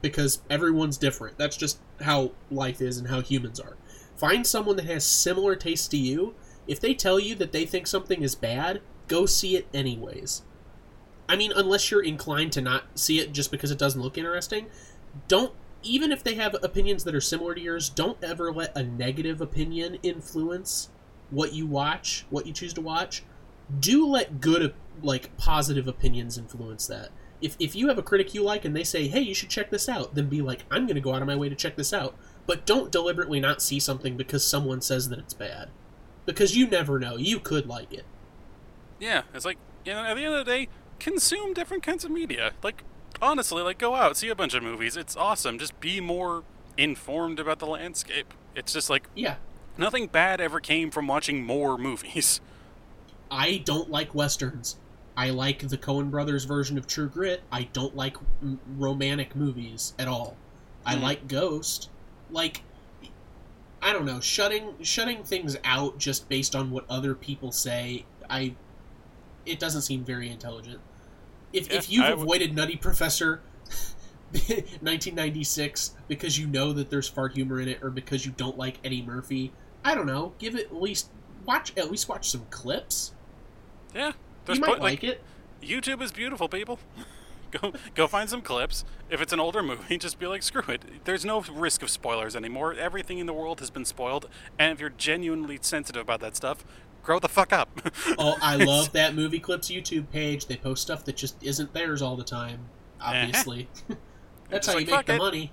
A: because everyone's different. That's just how life is and how humans are. Find someone that has similar taste to you. If they tell you that they think something is bad, go see it anyways. I mean, unless you're inclined to not see it just because it doesn't look interesting, don't even if they have opinions that are similar to yours, don't ever let a negative opinion influence what you watch, what you choose to watch. Do let good, like positive opinions influence that. If if you have a critic you like and they say, "Hey, you should check this out," then be like, "I'm going to go out of my way to check this out." But don't deliberately not see something because someone says that it's bad. Because you never know. You could like it.
B: Yeah, it's like, you know, at the end of the day, consume different kinds of media. Like, honestly, like, go out, see a bunch of movies. It's awesome. Just be more informed about the landscape. It's just like,
A: Yeah.
B: nothing bad ever came from watching more movies.
A: I don't like westerns. I like the Coen Brothers version of True Grit. I don't like m- romantic movies at all. I
B: Hmm.
A: like Ghost. Like I don't know, shutting shutting things out just based on what other people say, I it doesn't seem very intelligent. If
B: Yeah,
A: if you've
B: I would-
A: avoided Nutty Professor 1996 because you know that there's fart humor in it or because you don't like Eddie Murphy, I don't know, give it at least watch at least watch some clips
B: Yeah, there's
A: you might
B: pl-
A: like, it.
B: YouTube is beautiful, people. go go find some clips. If it's an older movie, just be like, screw it. There's no risk of spoilers anymore. Everything in the world has been spoiled, and if you're genuinely sensitive about that stuff, grow the fuck up.
A: Oh, I love that movie clips YouTube page. They post stuff that just isn't theirs all the time. Obviously, that's how
B: like,
A: you make the
B: it.
A: money.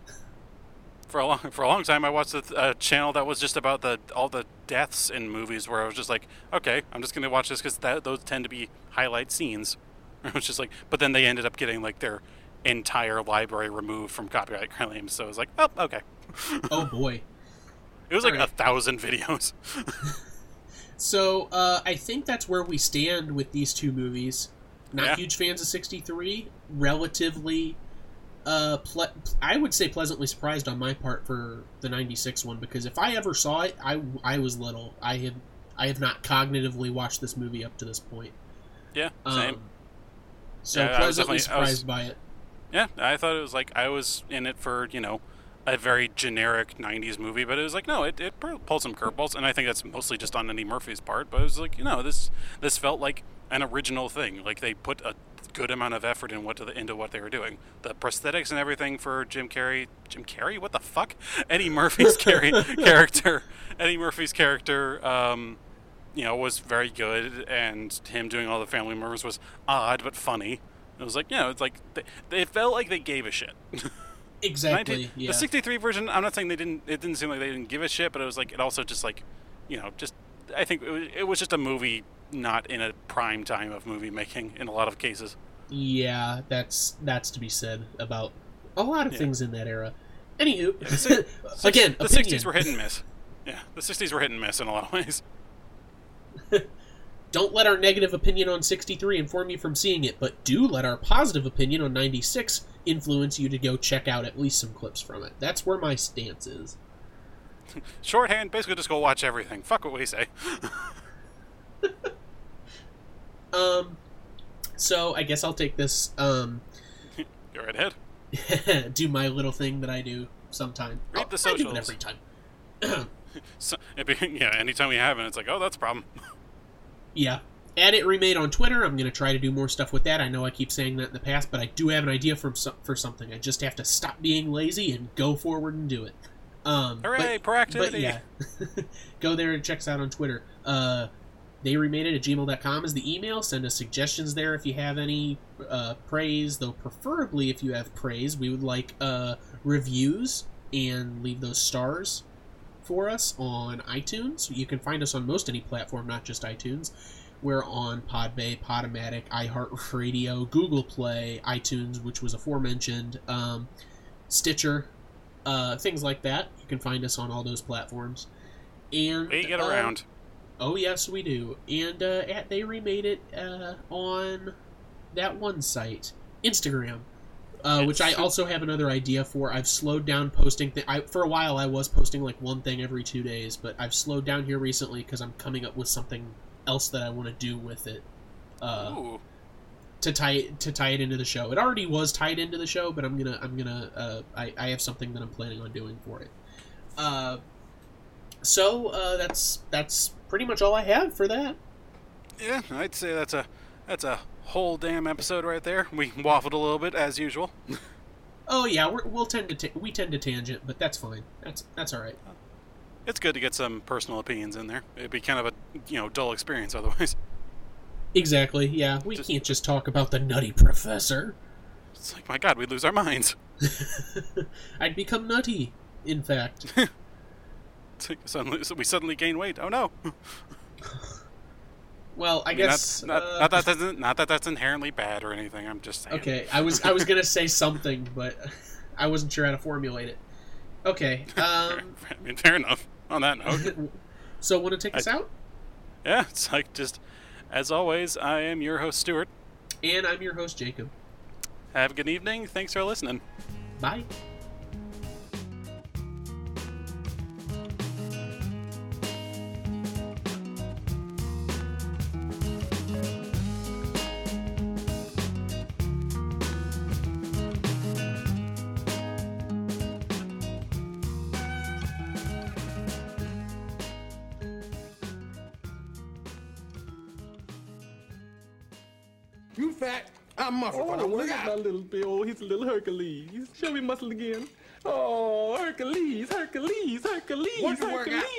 B: for a long for a long time I watched a uh, channel that was just about the all the deaths in movies where I was just like, okay, I'm just gonna watch this because those tend to be highlight scenes. I was just like, but then they ended up getting like their entire library removed from copyright claims. So I was like, oh, okay.
A: Oh boy.
B: It was like
A: Alright.
B: a thousand videos.
A: So uh, I think that's where we stand with these two movies. Not
B: Yeah.
A: huge fans of '63. Relatively, uh, ple- I would say pleasantly surprised on my part for the '96 one because if I ever saw it, I I was little. I have I have not cognitively watched this movie up to this point.
B: yeah, same.
A: Um, so
B: Yeah, I was
A: pleasantly
B: I was-
A: surprised by it.
B: Yeah, I thought it was like I was in it for you know a very generic '90s movie, but it was like no, it, it pulled some curveballs, and I think that's mostly just on Eddie Murphy's part. But it was like you know this this felt like an original thing. Like they put a good amount of effort in what the, into what they were doing. The prosthetics and everything for Jim Carrey. Jim Carrey, what the fuck? Eddie Murphy's Carrey character. Eddie Murphy's character. Um, you know, was very good, and him doing all the family members was odd but funny. It was like, you know, it's like they, they felt like they gave a shit.
A: Exactly.
B: 19
A: yeah.
B: The 63 version, I'm not saying they didn't. It didn't seem like they didn't give a shit, but it was like it also just like, you know, just I think it was, it was just a movie not in a prime time of movie making in a lot of cases.
A: Yeah, that's that's to be said about a lot of
B: Yeah.
A: things in that era. Anywho,
B: the six-
A: again,
B: the
A: opinion.
B: 60s were hit and miss. Yeah, the 60s were hit and miss in a lot of ways.
A: Don't let our negative opinion on 63 inform you from seeing it, but do let our positive opinion on 96 influence you to go check out at least some clips from it. That's where my stance is.
B: Shorthand, basically just go watch everything. Fuck what we say.
A: Um, so I guess I'll take this. Um,
B: Go right ahead.
A: do my little thing that I do sometime.
B: Read
A: Oh,
B: the
A: I do it every time.
B: So, be, yeah, anytime we have it, it's like, oh, that's a problem.
A: Yeah. Add it remade on Twitter. I'm going to try to do more stuff with that. I know I keep saying that in the past, but I do have an idea some, for something. I just have to stop being lazy and go forward and do it. Um,
B: Hooray,
A: but,
B: proactivity.
A: but yeah, go there and check us out on Twitter. Uh, they remade it at gmail.com is the email. Send us suggestions there if you have any uh, praise, though preferably if you have praise, we would like uh, reviews and leave those stars for us on iTunes. You can find us on most any platform, not just iTunes. We're on Podbay, Podomatic, iHeartRadio, Google Play, iTunes, which was aforementioned, um, Stitcher, uh, things like that. You can find us on all those platforms. And
B: We get
A: uh,
B: around.
A: Oh yes, we do. And uh, at, they remade it uh, on that one site, Instagram, uh, which I also have another idea for. I've slowed down posting. Th- I, for a while, I was posting like one thing every two days, but I've slowed down here recently because I'm coming up with something else that I want to do with it. Uh, to tie it, to tie it into the show. It already was tied into the show, but I'm gonna I'm gonna uh, I I have something that I'm planning on doing for it. Uh, so uh, that's that's pretty much all I have for that.
B: Yeah, I'd say that's a that's a whole damn episode right there. We waffled a little bit as usual.
A: Oh yeah, we're, we'll tend to ta- we tend to tangent, but that's fine. That's that's all right.
B: It's good to get some personal opinions in there. It'd be kind of a you know dull experience otherwise.
A: Exactly. Yeah, we
B: Just-
A: can't just talk about the nutty professor.
B: It's like my God, we'd lose our minds.
A: I'd become nutty. In fact,
B: suddenly we suddenly gain weight. Oh no!
A: Well, I
B: I mean,
A: guess
B: not,
A: uh,
B: not that that's not that that's inherently bad or anything. I'm just saying.
A: Okay, I was I was gonna say something, but I wasn't sure how to formulate it. Okay. Um.
B: I mean, fair enough. On that note,
A: so, want to take us out?
B: yeah, it's like just as always. I am your host Stuart.
A: And I'm your host, Jacob.
B: Have a good evening. Thanks for listening.
A: Bye.
C: Fat. I'm muscle.
D: Oh, look at my little Bill. He's a little Hercules. Show me muscle again. Oh, Hercules, Hercules, Hercules,
C: Want work out?
D: Hercules.